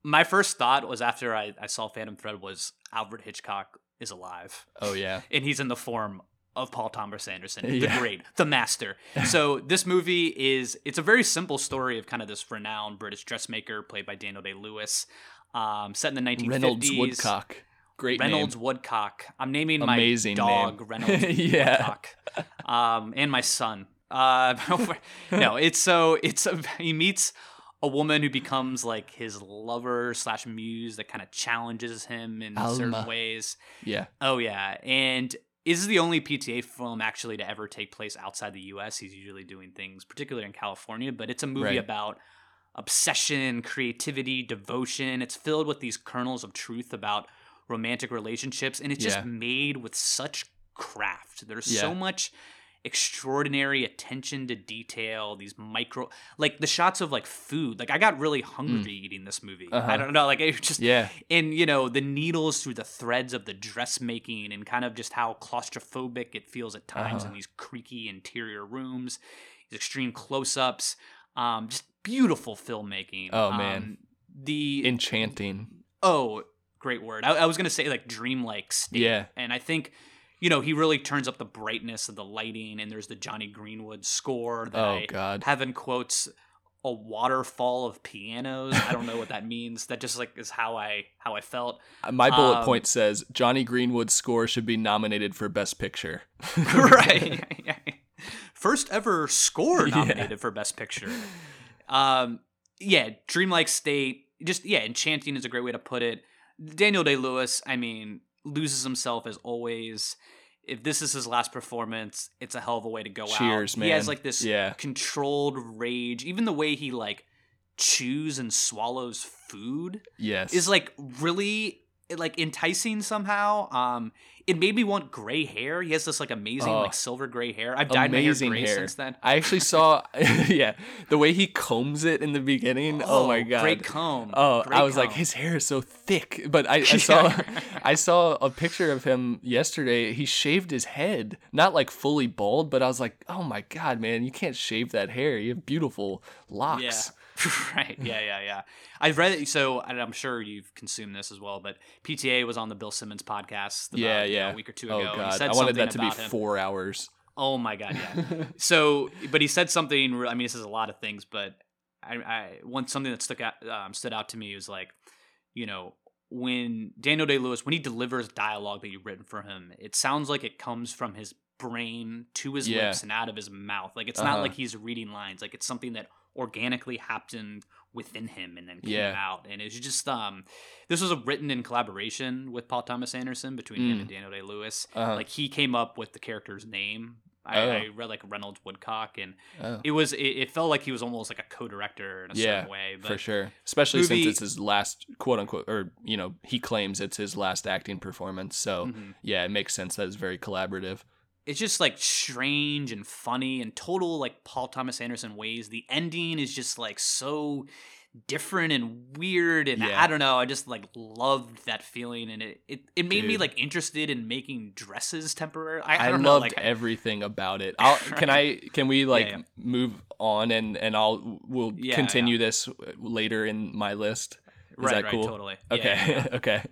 my first thought was after I, I saw Phantom Thread was Alfred Hitchcock is alive. Oh yeah. and he's in the form of Paul Thomas Anderson, Yeah. the great, the master. So [LAUGHS] this movie is it's a very simple story of kind of this renowned British dressmaker played by Daniel Day Lewis, um, set in the 1950s. Reynolds Woodcock. Great Reynolds name. Woodcock. I'm naming Amazing my dog name. Reynolds [LAUGHS] Yeah. Woodcock, um, and my son. Uh, [LAUGHS] no, it's so it's a, he meets a woman who becomes like his lover slash muse that kind of challenges him in certain ways. Yeah. Oh yeah, and is the only PTA film actually to ever take place outside the U.S. He's usually doing things, particularly in California, but it's a movie Right. about obsession, creativity, devotion. It's filled with these kernels of truth about romantic relationships, and it's just Yeah. made with such craft. There's Yeah. so much extraordinary attention to detail these micro like the shots of like food like i got really hungry eating this movie i Mm. Uh-huh. don't know like it just Yeah. and you know the needles through the threads of the dressmaking and kind of just how claustrophobic it feels at times Uh-huh. in these creaky interior rooms these extreme close-ups um just beautiful filmmaking Oh, man. Um, the Enchanting. oh great word I, I was gonna say like dreamlike state Yeah. and i think you know he really turns up the brightness of the lighting and there's the jonny greenwood score that Oh, I God. have in quotes a waterfall of pianos i don't know what that [LAUGHS] means that just like is how i how i felt Uh, My bullet Um, point says Jonny Greenwood's score should be nominated for Best Picture. [LAUGHS] [LAUGHS] right first ever score Yeah. nominated for best picture um yeah dreamlike state just yeah enchanting is a great way to put it daniel day lewis i mean loses himself as always if this is his last performance it's a hell of a way to go Cheers, out he has like this Yeah. controlled rage even the way he like chews and swallows food Yes. is like really like enticing somehow. Um, it made me want gray hair. He has this like amazing Oh. like silver gray hair. I've dyed my hair gray hair. since then. I actually saw, [LAUGHS] yeah, the way he combs it in the beginning. Oh, my god, great comb. Oh, Great I was like, his hair is so thick. But I, [LAUGHS] I saw, [LAUGHS] I saw a picture of him yesterday. He shaved his head, not like fully bald, but I was like, oh my god, man, you can't shave that hair. You have beautiful locks. Yeah. [LAUGHS] right. Yeah, [LAUGHS] yeah, yeah. I've read it, so and I'm sure you've consumed this as well. But PTA was on the Bill Simmons podcast. About, Yeah, you know, yeah. a week or two oh ago. he god, said I wanted that to be him. four hours. Oh my god, yeah. [LAUGHS] so, but he said something. I mean, this is a lot of things, but I, I one something that stuck out um, stood out to me was like, you know, when Daniel Day Lewis when he delivers dialogue that you've written for him, it sounds like it comes from his brain to his Yeah. lips and out of his mouth. Like it's Uh-huh. not like he's reading lines. Like it's something that organically happened within him and then came Yeah. out. And it's just um this was a written in collaboration with Paul Thomas Anderson between him Mm. and Daniel Day Lewis. Uh-huh. Like he came up with the character's name. I, Oh. I read like Reynolds Woodcock and Oh. it was it, it felt like he was almost like a co-director in a yeah, certain way. But for sure. Especially movie- since it's his last quote unquote, or you know, he claims it's his last acting performance. So Mhm. yeah, it makes sense that it's very collaborative. It's just like strange and funny and total like Paul Thomas Anderson ways. The ending is just like so different and weird and Yeah. I don't know. I just like loved that feeling and it it, it made me like interested in making dresses temporarily. I, I, I, don't know, loved like, everything about it. [LAUGHS] I'll, Can I? Can we like yeah. move on and and I'll we'll Yeah, continue this later in my list. Is right, that right, cool? totally. Okay. yeah, yeah. [LAUGHS] okay.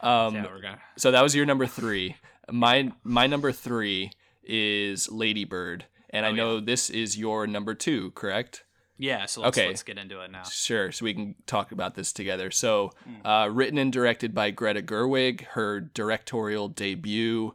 Um, Yeah, so that was your number three. My my number three is Ladybird, and I Oh, know this is your number two, correct? Yeah, so let's, Okay. let's get into it now. Sure, so we can talk about this together. So, Hmm. uh, written and directed by Greta Gerwig, her directorial debut.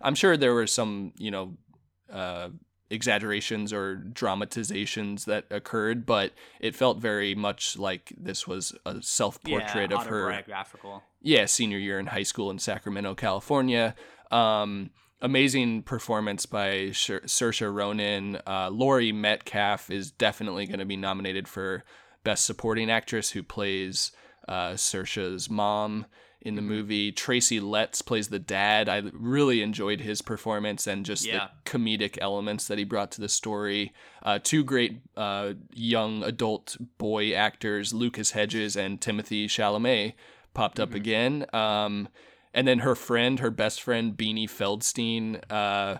I'm sure there were some you know uh, exaggerations or dramatizations that occurred, but it felt very much like this was a self portrait yeah, of her autobiographical. yeah, senior year in high school in Sacramento, California. Um, amazing performance by Sher- Saoirse Ronan. Uh, Laurie Metcalf is definitely going to be nominated for Best Supporting Actress, who plays uh, Saoirse's mom in the movie. Tracy Letts plays the dad. I really enjoyed his performance and just Yeah. the comedic elements that he brought to the story. Uh, two great uh, young adult boy actors, Lucas Hedges and Timothée Chalamet, popped up again. Um, and then her friend, her best friend, Beanie Feldstein, uh,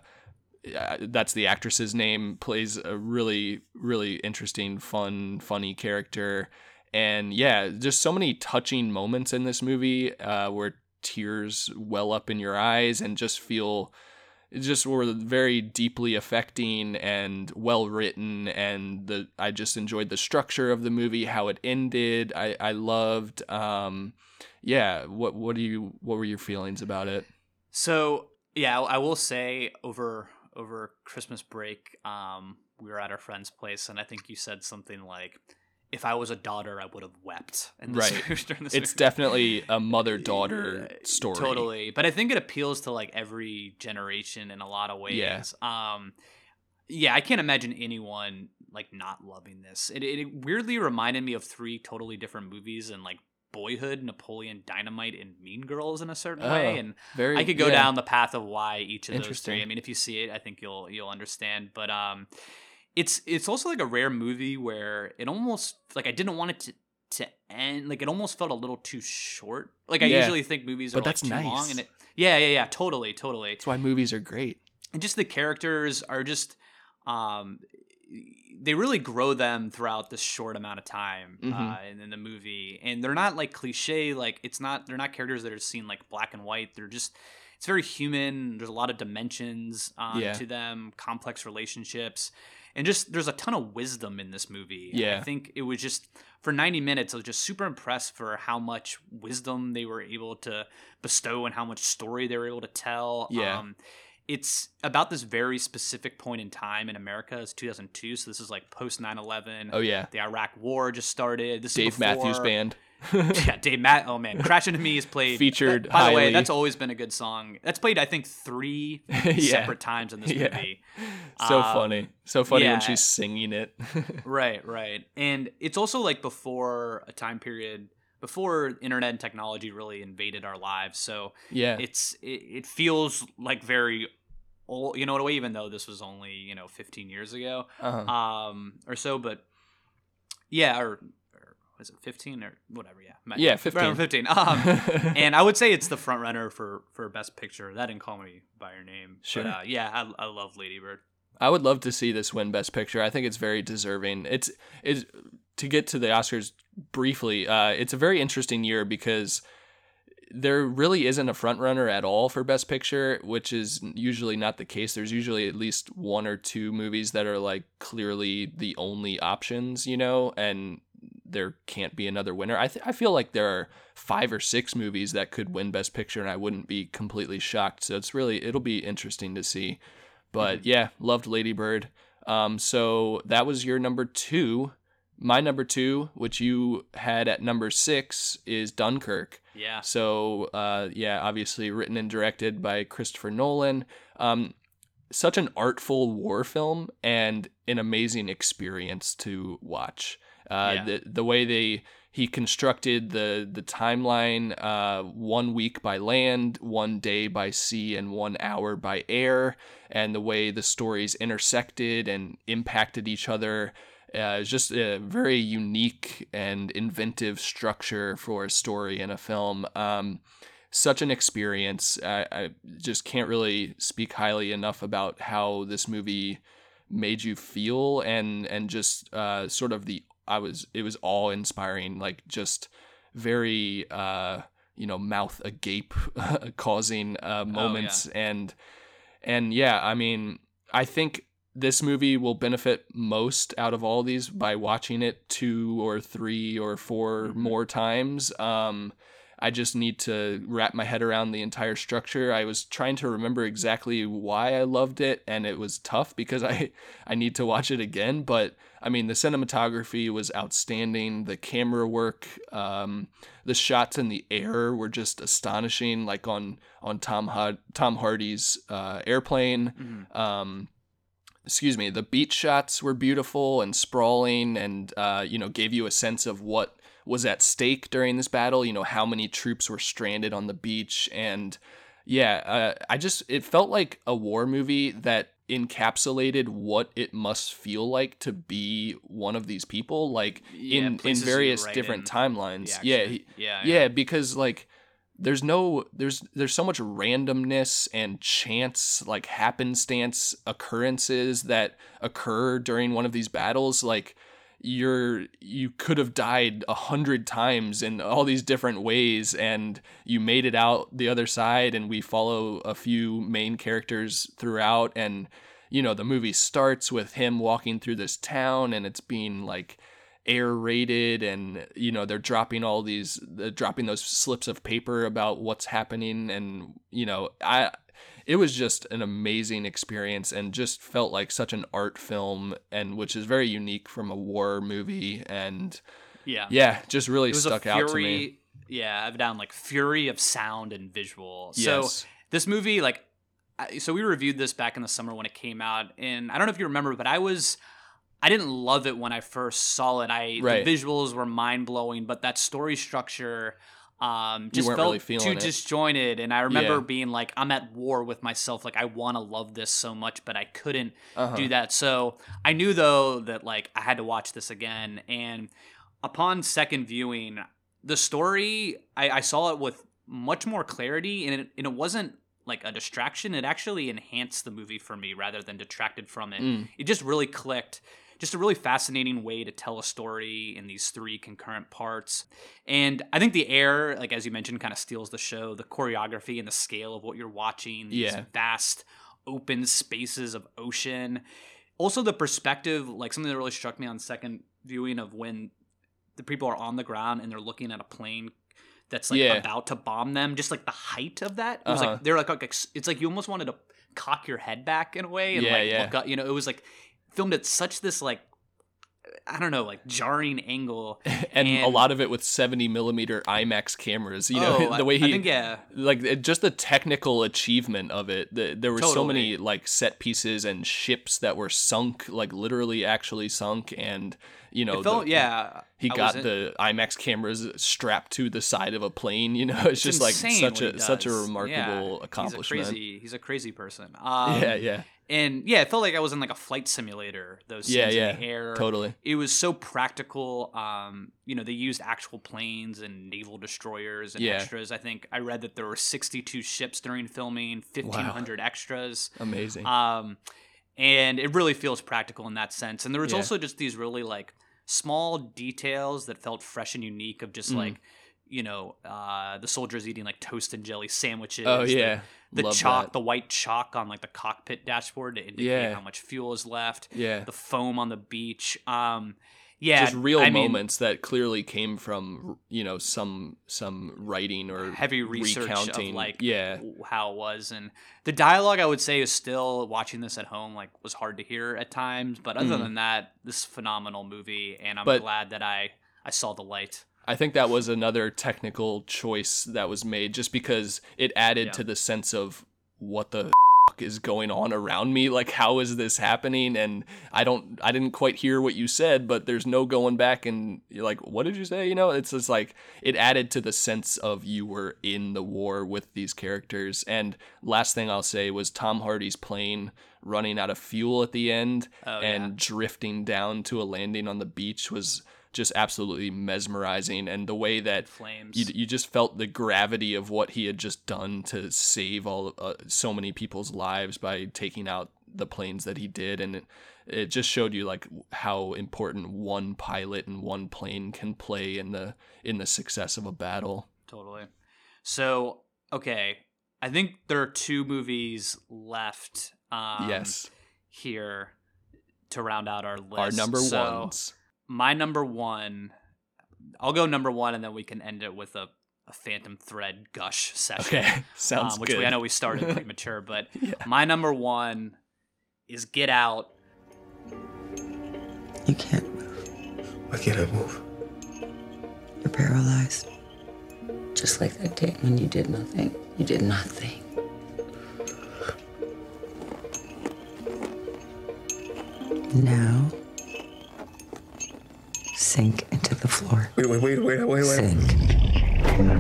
uh, that's the actress's name, plays a really, really interesting, fun, funny character. And yeah, just so many touching moments in this movie uh, where tears well up in your eyes and just feel just were very deeply affecting and well written. And the I just enjoyed the structure of the movie how it ended. I I loved um yeah what what do you what were your feelings about it? So yeah, I will say over over Christmas break, um, we were at our friend's place, and I think you said something like, "If I was a daughter, I would have wept." Right. [LAUGHS] it's definitely a mother daughter story Totally, but I think it appeals to like every generation in a lot of ways. Yeah. Um, yeah, I can't imagine anyone like not loving this. It, it weirdly reminded me of three totally different movies and like Boyhood, Napoleon Dynamite, and Mean Girls in a certain Oh, way. And very I could go yeah. down the path of why each of those three. I mean, if you see it, I think you'll you'll understand. But um, it's it's also like a rare movie where it almost like I didn't want it to to end. Like it almost felt a little too short. Like I Yeah. usually think movies are But like that's too long, nice. and it yeah yeah yeah totally totally. that's why movies are great And just the characters are just um they really grow them throughout this short amount of time uh, Mhm. in, in the movie and they're not like cliche like it's not they're not characters that are seen like black and white they're just it's very human there's a lot of dimensions um, Yeah. to them complex relationships and just there's a ton of wisdom in this movie Yeah, i think it was just for 90 minutes i was just super impressed for how much wisdom they were able to bestow and how much story they were able to tell Yeah. um, it's about this very specific point in time in America. It's 2002, so this is like post 9/11. oh yeah The Iraq War just started. This Dave Matthews Band [LAUGHS] yeah, Dave Matt. Oh man, Crash Into Me is played. Featured that- by the way, that's always been a good song. That's played, I think, three [LAUGHS] Yeah. separate times in this Yeah. movie. so Um, funny so funny yeah. when she's singing it [LAUGHS] Right, right. And it's also like before a time period before internet and technology really invaded our lives. So yeah it's it, it feels like very old, you know, in a way, even though this was only you know 15 years ago, uh-huh. um, or so. But yeah, or was it 15 or whatever? Yeah, Yeah, around 15. Um, [LAUGHS] and I would say it's the front runner for for best picture. That didn't call me by your name. Sure. But, uh, yeah, I, I love Lady Bird. I would love to see this win Best Picture. I think it's very deserving. It's it's to get to the Oscars briefly. Uh, it's a very interesting year because there really isn't a front runner at all for Best Picture, which is usually not the case. There's usually at least one or two movies that are like clearly the only options, you know, and there can't be another winner. I th- I feel like there are five or six movies that could win Best Picture, and I wouldn't be completely shocked. So it's really it'll be interesting to see. But yeah, loved Lady Bird. Um, so that was your number two. My number two, which you had at number six, is Dunkirk. Yeah. So uh, yeah, obviously written and directed by Christopher Nolan. Um, such an artful war film and an amazing experience to watch. Uh, Yeah. the the way they he constructed the the timeline uh, one week by land, one day by sea, and one hour by air, and the way the stories intersected and impacted each other. Uh, is just a very unique and inventive structure for a story in a film. Um, such an experience. I, I just can't really speak highly enough about how this movie made you feel and and just uh, sort of the I was it was all inspiring like just very uh, you know mouth agape [LAUGHS] causing uh, moments. And and yeah I mean I think this movie will benefit most out of all these by watching it two or three or 4 more times. Um I just need to wrap my head around the entire structure. I was trying to remember exactly why I loved it, and it was tough because I [LAUGHS] I need to watch it again. But I mean, the cinematography was outstanding. The camera work, um, the shots in the air were just astonishing. Like on on Tom Tom Hardy's uh, airplane. Um, excuse me, the beach shots were beautiful and sprawling, and uh, you know gave you a sense of what was at stake during this battle. You know how many troops were stranded on the beach, and yeah, uh, I just it felt like a war movie that encapsulated what it must feel like to be one of these people like Yeah, in in various write different in timelines yeah he- Yeah, yeah yeah. because like there's no there's there's so much randomness and chance like happenstance occurrences that occur during one of these battles like you're you could have died a hundred times in all these different ways and you made it out the other side and we follow a few main characters throughout and you know the movie starts with him walking through this town and it's being like air raided and you know they're dropping all these dropping those slips of paper about what's happening and you know i it was just an amazing experience and just felt like such an art film and which is very unique from a war movie and Yeah. yeah just really stuck a out to fury. me Yeah, I've down like fury of sound and visual. Yes. So this movie, like, so we reviewed this back in the summer when it came out, and I don't know if you remember, but I was. I didn't love it when I first saw it. I Right. the visuals were mind blowing, but that story structure um, just felt really too it. disjointed. And I remember Yeah. being like, I'm at war with myself. Like I want to love this so much, but I couldn't Uh-huh. do that. So I knew though that like I had to watch this again. And upon second viewing, the story I, I saw it with much more clarity, and it, and it wasn't like a distraction. It actually enhanced the movie for me rather than detracted from it. Mm. It just really clicked. Just a really fascinating way to tell a story in these three concurrent parts. And I think the air, like as you mentioned, kind of steals the show. The choreography and the scale of what you're watching, these Yeah. vast open spaces of ocean. Also the perspective, like something that really struck me on second viewing of when the people are on the ground and they're looking at a plane that's like Yeah. about to bomb them. Just like the height of that, it was Uh-huh. like they're like, like it's like you almost wanted to cock your head back in a way and Yeah, like yeah. look up. You know, it was like filmed at such this like I don't know, like jarring angle. [LAUGHS] and, a lot of it with 70 millimeter IMAX cameras. You know, Oh, [LAUGHS] the way he I think yeah. like it- just the technical achievement of it. The, there were so many like set pieces and ships that were sunk, like literally actually sunk, and you know, felt the- yeah. He I got the IMAX cameras strapped to the side of a plane. You [LAUGHS] know, it's, just like such a such a remarkable Yeah, accomplishment. He's a crazy, he's a crazy person. Um, yeah, yeah, and yeah, it felt like I was in like a flight simulator. Those scenes Yeah, in yeah, the air, totally. It was so practical. Um, you know, they used actual planes and naval destroyers and Yeah. extras. I think I read that there were 62 ships during filming, 1,500 extras. Amazing. Um, and it really feels practical in that sense. And there was Yeah. also just these really like small details that felt fresh and unique of Mm. just like, you know, uh, the soldiers eating like toast and jelly sandwiches. Oh, yeah. The, Love chalk, that. the white chalk on like the cockpit dashboard to indicate Yeah. how much fuel is left. Yeah. The foam on the beach. Um, yeah. just real I mean, moments that clearly came from you know some some writing or heavy research recounting of like yeah how it was and the dialogue i would say is still watching this at home like was hard to hear at times but other Mm. than that this phenomenal movie and i'm But- glad that i i saw the light I think that was another technical choice that was made just because it added Yeah. to the sense of what the fuck is going on around me. Like how is this happening? And I don't I didn't quite hear what you said but there's no going back. And you're like what did you say? You know it's just like it added to the sense of you were in the war with these characters. And last thing I'll say was Tom Hardy's plane running out of fuel at the end Oh, and yeah. drifting down to a landing on the beach was just absolutely mesmerizing and the way that flames. you, you just felt the gravity of what he had just done to save all uh, so many people's lives by taking out the planes that he did and it, it just showed you like how important one pilot and one plane can play in the in the success of a battle. Totally. So okay i think there are two movies left um yes. here to round out our list. our number So, ones my number one i'll go number one and then we can end it with a, a phantom thread gush session okay [LAUGHS] sounds um, which good we, i know we started [LAUGHS] premature but [LAUGHS] my number one is get out You can't move. Why can't I move? You're paralyzed. Just like that day when you did nothing. You did nothing. Now, sink into the floor. Wait, wait, wait, wait, wait, wait. Sink.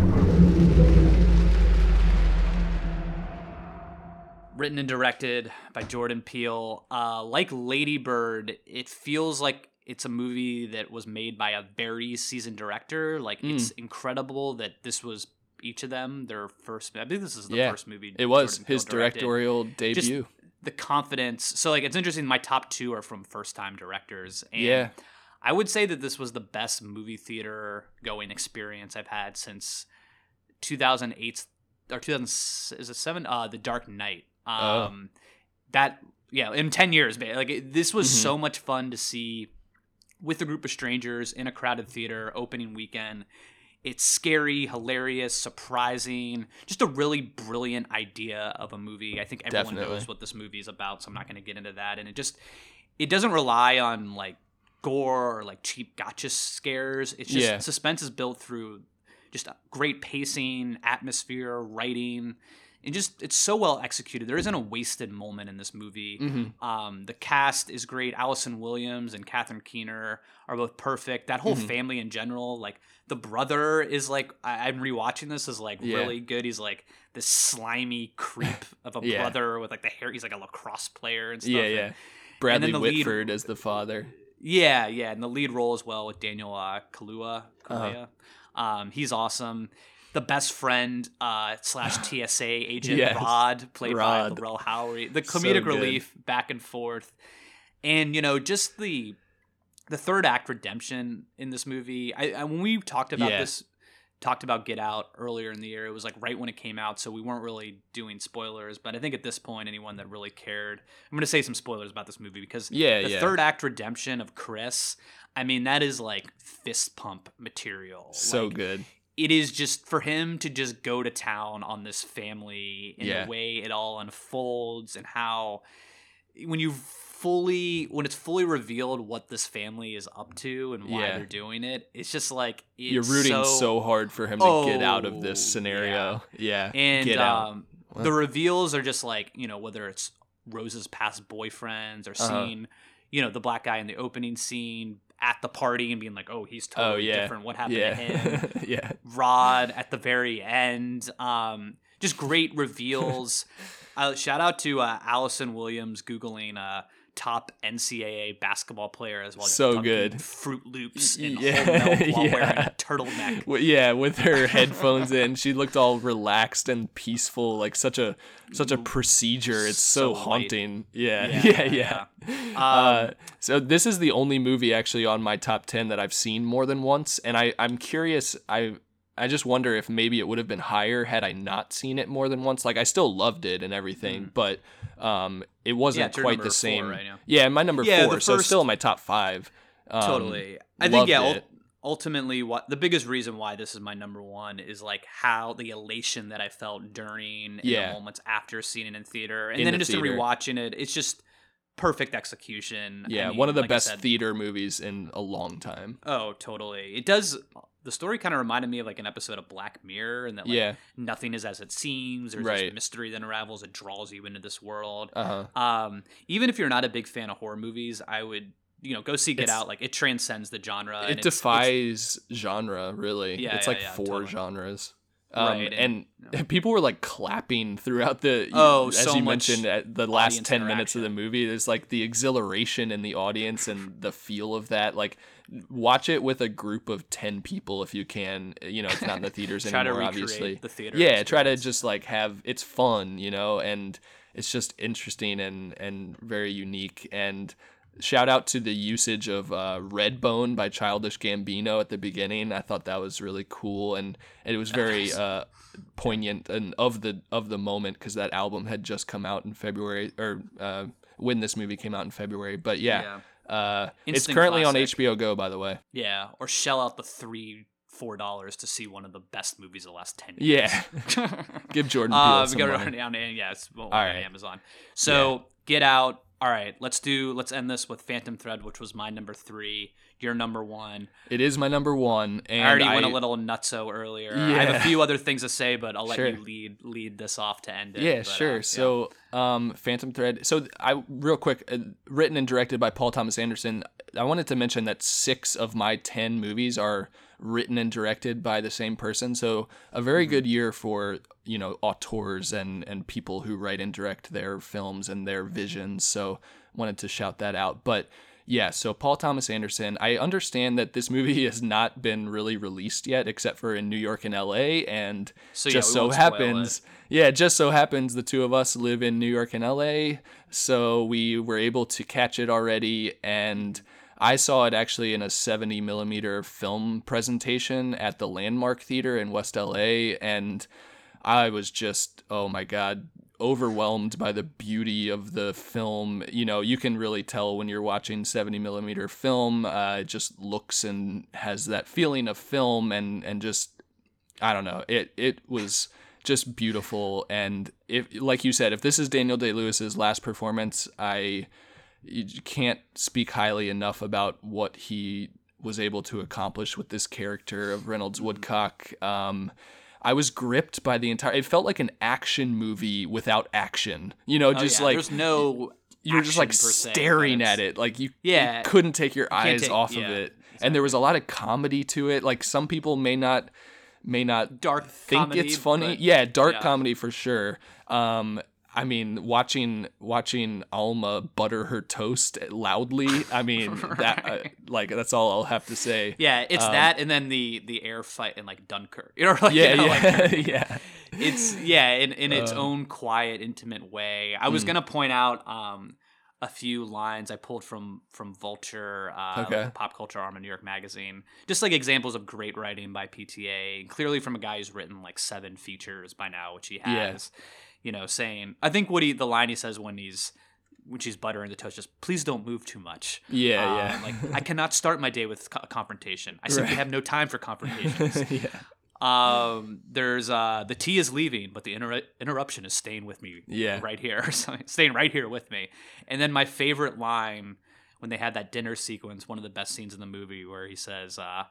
written and directed by jordan peele uh, like lady bird it feels like it's a movie that was made by a very seasoned director like Mm. it's incredible that this was each of them their first i think this is the yeah first movie it was Jordan his directed. directorial Just debut the confidence so like it's interesting my top two are from first time directors and Yeah. I would say that this was the best movie theater going experience i've had since 2008 or 2000 is it 7 uh the dark knight Oh. um that yeah in 10 years like it, this was Mhm. so much fun to see with a group of strangers in a crowded theater opening weekend it's scary hilarious surprising just a really brilliant idea of a movie i think everyone Definitely. knows what this movie is about so i'm not going to get into that and it just it doesn't rely on like gore or like cheap gotcha scares it's just Yeah. suspense is built through just great pacing atmosphere writing and just it's so well executed there isn't a wasted moment in this movie Mhm. um, the cast is great allison williams and catherine keener are both perfect that whole Mhm. family in general like the brother is like I- i'm rewatching this is like Yeah. really good he's like this slimy creep [LAUGHS] of a Yeah. brother with like the hair he's like a lacrosse player and stuff yeah and- yeah bradley the lead- whitford as the father yeah, yeah, and the lead role as well with Daniel uh, Kaluuya. Uh-huh. Um, he's awesome. The best friend uh, slash [SIGHS] TSA agent Yes. Rod, played by Rod. Lil Rel Howery. The comedic good. relief back and forth, and you know just the the third act redemption in this movie. I, I when we talked about Yeah. this, talked about Get Out earlier in the year. It was like right when it came out, so we weren't really doing spoilers. But I think at this point, anyone that really cared, I'm going to say some spoilers about this movie because Yeah, the yeah. third act redemption of Chris. I mean, that is like fist pump material. so Like, good It is just for him to just go to town on this family in Yeah. the way it all unfolds and how when you fully when it's fully revealed what this family is up to and why Yeah. they're doing it, it's just like it's you're rooting so, hard for him to get out of this Oh, scenario. yeah, [LAUGHS] and get out. um, the reveals are just like you know whether it's Rose's past boyfriends or Uh-huh. seeing you know the black guy in the opening scene at the party and being like oh he's oh totally yeah. different. What happened yeah. to him? [LAUGHS] Yeah. Rod at the very end um just great reveals. [LAUGHS] Uh, shout out to uh, Allison Williams googling uh, top NCAA basketball player as well. So good. Froot Loops in Yeah, [LAUGHS] while yeah. wearing a turtleneck. [LAUGHS] Yeah, with her headphones in, she looked all relaxed and peaceful, like such a such a procedure. It's so, So haunting. Yeah, [LAUGHS] Yeah, yeah, yeah. Um, uh, so this is the only movie actually on my top ten that I've seen more than once, and I I'm curious. I I just wonder if maybe it would have been higher had I not seen it more than once. Like I still loved it and everything, but um, it. Wasn't your quite the same. right yeah, my number Yeah, four, the so first- still in my top five. Um, totally. I think yeah. it. ultimately, what the biggest reason why this is my number one is like how the elation that I felt during and the moments after seeing it in theater, and In then the just theater. rewatching it, it's just perfect execution. I Yeah, mean, one of the like best said- theater movies in a long time. Oh, totally. It does. The story kind of reminded me of like an episode of Black Mirror, and that like Yeah. nothing is as it seems. There's Right. this mystery that unravels. It draws you into this world. Uh huh. Um, even if you're not a big fan of horror movies, I would you know go see Get It's- Out. Like it transcends the genre. it it's- it's- defies genre really Yeah, it's yeah, like yeah, four totally. genres um, Right, and, and- [LAUGHS] people were like clapping throughout the Oh, as so you mentioned at the last 10 minutes of the movie there's like the exhilaration in the audience and the feel of that like watch it with a group of 10 people if you can you know it's not in the theaters [LAUGHS] Try to anymore obviously. the theater yeah try to just like have it's fun you know and it's just interesting and and very unique and shout out to the usage of uh, Redbone by Childish Gambino at the beginning. I thought that was really cool and, and it was very uh, poignant and of the of the moment because that album had just come out in February or uh, when this movie came out in February. But yeah, Uh, it's currently on. HBO Go by the way. Yeah, or shell out the three four dollars to see one of the best movies of the last ten years. Yeah, [LAUGHS] give Jordan Peele uh, some got money. it down and yeah, it's well, All on. Amazon. So get out. All right, let's do. Let's end this with Phantom Thread, which was my number three. Your number one. It is my number one, and I already went a little nutso earlier. Yeah. I have a few other things to say, but I'll let Sure. you lead lead this off to end it. Yeah, But, uh, sure. yeah. So, um, Phantom Thread. So, I real quick, uh, written and directed by Paul Thomas Anderson. I wanted to mention that six of my ten movies are written and directed by the same person. So, a very Mm-hmm. good year for you know auteurs and and people who write and direct their films and their visions. So, wanted to shout that out. But yeah, so Paul Thomas Anderson. I understand that this movie [LAUGHS] has not been really released yet, except for in New York and L.A. And So, just we so happens, yeah, just so happens the two of us live in New York and LA, so we were able to catch it already. And I saw it actually in a 70 millimeter film presentation at the Landmark Theater in West LA, and I was just, oh my god, overwhelmed by the beauty of the film. You know, you can really tell when you're watching 70 millimeter film. Uh, it just looks and has that feeling of film, and and just I don't know. It it was just beautiful, and if like you said, if this is Daniel Day Lewis's last performance, I you can't speak highly enough about what he was able to accomplish with this character of Reynolds Woodcock. Um, I was gripped by the entire. It felt like an action movie without action. You know, Oh, just yeah, like there's no. You're just like per se, staring at it, like you, Yeah. you couldn't take your eyes take- off of yeah, it. And there was a lot of comedy to it. Like some people may not may not Dark think comedy, it's funny. but- yeah, dark yeah. comedy for sure. Um, I mean, watching watching Alma butter her toast loudly. I mean, [LAUGHS] that uh, like that's all I'll have to say. Yeah, it's Um, that, and then the the air fight in like Dunkirk. [LAUGHS] You know, like, Yeah, you know, yeah, like, [LAUGHS] yeah. it's yeah, in in its Uh, own quiet, intimate way. I was mm. gonna point out um a few lines I pulled from from Vulture, uh, Okay. like pop culture arm of New York Magazine, just like examples of great writing by PTA, and clearly from a guy who's written like seven features by now, which he Yeah. You know, saying I think what he the line he says when he's when she's buttering the toast, just please don't move too much. Yeah, Um, yeah. Like I cannot start my day with co- confrontation. I simply Right. have no time for confrontations. [LAUGHS] yeah. Um, there's uh, the tea is leaving, but the inter- interruption is staying with me. Yeah. right here, [LAUGHS] staying right here with me. And then my favorite line when they had that dinner sequence, one of the best scenes in the movie, where he says, uh,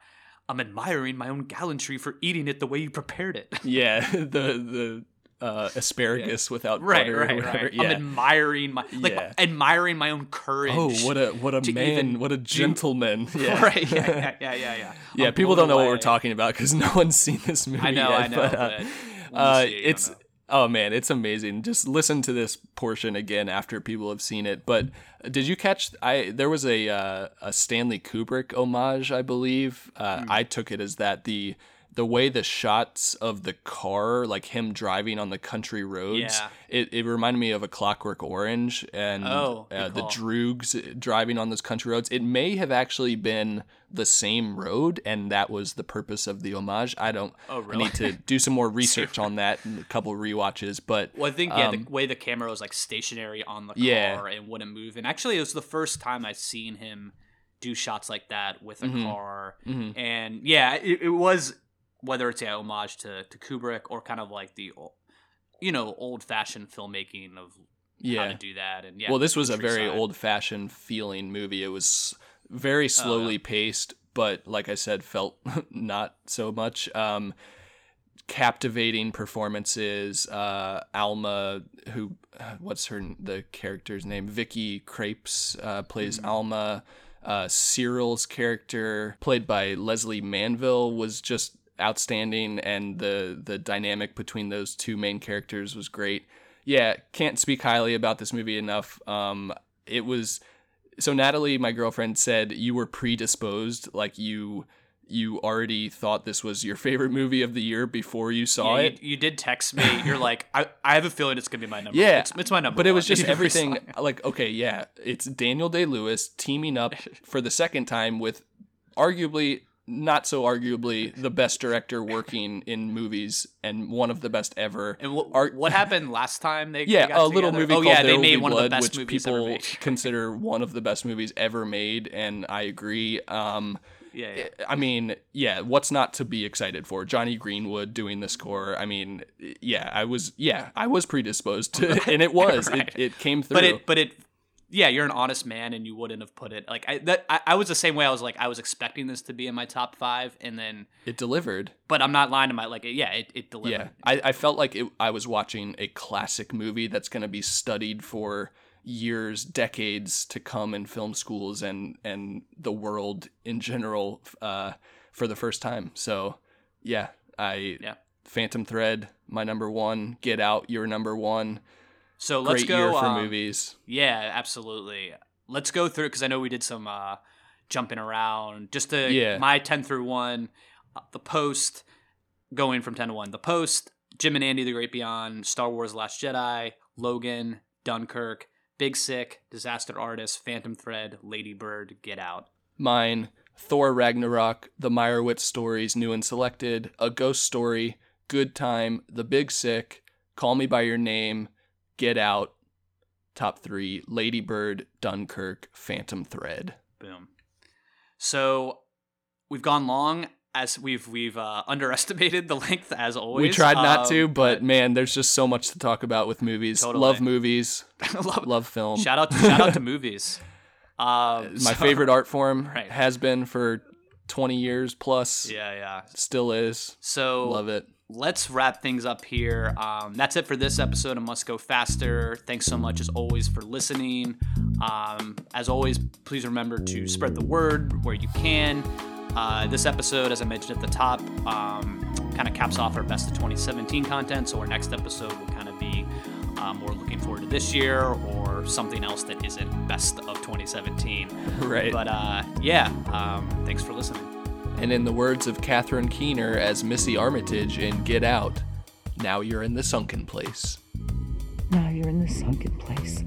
"I'm admiring my own gallantry for eating it the way you prepared it." [LAUGHS] Yeah, the the uh, [LAUGHS] asparagus without right, butter right, right. Yeah. I'm admiring my like Yeah. admiring my own courage. Oh, what a what a man! even What a gentleman! [LAUGHS] Yeah, right? Yeah, yeah, [LAUGHS] yeah, yeah. Yeah, Yeah, I'm people don't know what we're talking about because no one's seen this movie I know, yet. I know, But, uh, but uh, see it, it's. Oh man, it's amazing. Just listen to this portion again after people have seen it. But did you catch? I there was a uh, a Stanley Kubrick homage, I believe. Uh, I took it as that the the way the shots of the car, like him driving on the country roads, Yeah. it, it reminded me of a Clockwork Orange and Oh, uh, the. Droogs driving on those country roads. It may have actually been the same road, and that was the purpose of the homage. I don't. Oh, I need to do some more [LAUGHS] research on that and a couple rewatches. But Well, I think yeah, um, the way the camera was like stationary on the Yeah. car and wouldn't move. And actually, it was the first time I'd seen him do shots like that with a Mhm. car. Mhm. And yeah, it, it was whether it's a homage to to Kubrick or kind of like the, you know, old fashioned filmmaking of how yeah. to do that. And yeah, well, this was a very old fashioned feeling movie. It was very slowly paced, but like I said, felt [LAUGHS] not so much. Um, captivating performances. Uh, Alma, who, what's her the character's name? Vicky Krieps uh, plays Alma. Uh, Cyril's character, played by Lesley Manville, was just outstanding, and the the dynamic between those two main characters was great. Yeah, can't speak highly about this movie enough. Um, it was so Natalie, my girlfriend, said you were predisposed, like you you already thought this was your favorite movie of the year before you saw Yeah, it. you, you did text me. You're like, I, I have a feeling it's gonna be my number. Yeah, it's, it's my number. But it was just [LAUGHS] You everything. Like, okay, yeah, it's Daniel Day Lewis teaming up [LAUGHS] for the second time with arguably, not so arguably, the best director working in movies and one of the best ever. And what, what happened last time? They yeah, they got a little together? movie Oh called yeah, There they Will made Be one Blood, of the best which movies people [LAUGHS] consider one of the best movies ever made, and I agree. Um, Yeah, yeah. I mean, yeah, what's not to be excited for? Jonny Greenwood doing the score. I mean, yeah, I was, yeah, I was predisposed to, [LAUGHS] and it was. [LAUGHS] Right. It, it came through. But it, but it, yeah, you're an honest man, and you wouldn't have put it like I. That I, I was the same way. I was like, I was expecting this to be in my top five, and then, it delivered. but I'm not lying to my like. Yeah, it, it delivered. Yeah, I, I felt like it, I was watching a classic movie that's going to be studied for years, decades to come in film schools and and the world in general uh, for the first time. So, yeah, I Yeah. Phantom Thread, my number one. Get Out, your number one. So let's Great go year for um, movies. Yeah, absolutely. Let's go through it because I know we did some uh, jumping around. Just to Yeah. my ten through one, uh, the post going from ten to one. The post, Jim and Andy, The Great Beyond, Star Wars: Last Jedi, Logan, Dunkirk, Big Sick, Disaster Artist, Phantom Thread, Lady Bird, Get Out. Mine, Thor Ragnarok, The Meyerowitz Stories, New and Selected, A Ghost Story, Good Time, The Big Sick, Call Me By Your Name, Get Out, Top Three, Lady Bird, Dunkirk, Phantom Thread. Boom. So we've gone long as we've we've uh, [LAUGHS] underestimated the length as always. we tried not Um, to, but man, there's just so much to talk about with movies. Totally. Love movies, [LAUGHS] love, love film. shout out to, shout out to [LAUGHS] movies. Um, My so- favorite art form Right. has been for 20 years plus. Yeah, yeah. Still is. So Love it. Let's wrap things up here. Um, that's it for this episode of Must Go Faster. Thanks so much, as always, for listening. Um, as always, please remember to spread the word where you can. Uh, this episode, as I mentioned at the top, um, kind of caps off our best of 2017 content. So our next episode will kind of be uh, more looking forward to this year or something else that isn't best of 2017. [LAUGHS] Right. But uh, yeah, um, thanks for listening. And in the words of Catherine Keener as Missy Armitage in Get Out, now you're in the sunken place. Now you're in the sunken place.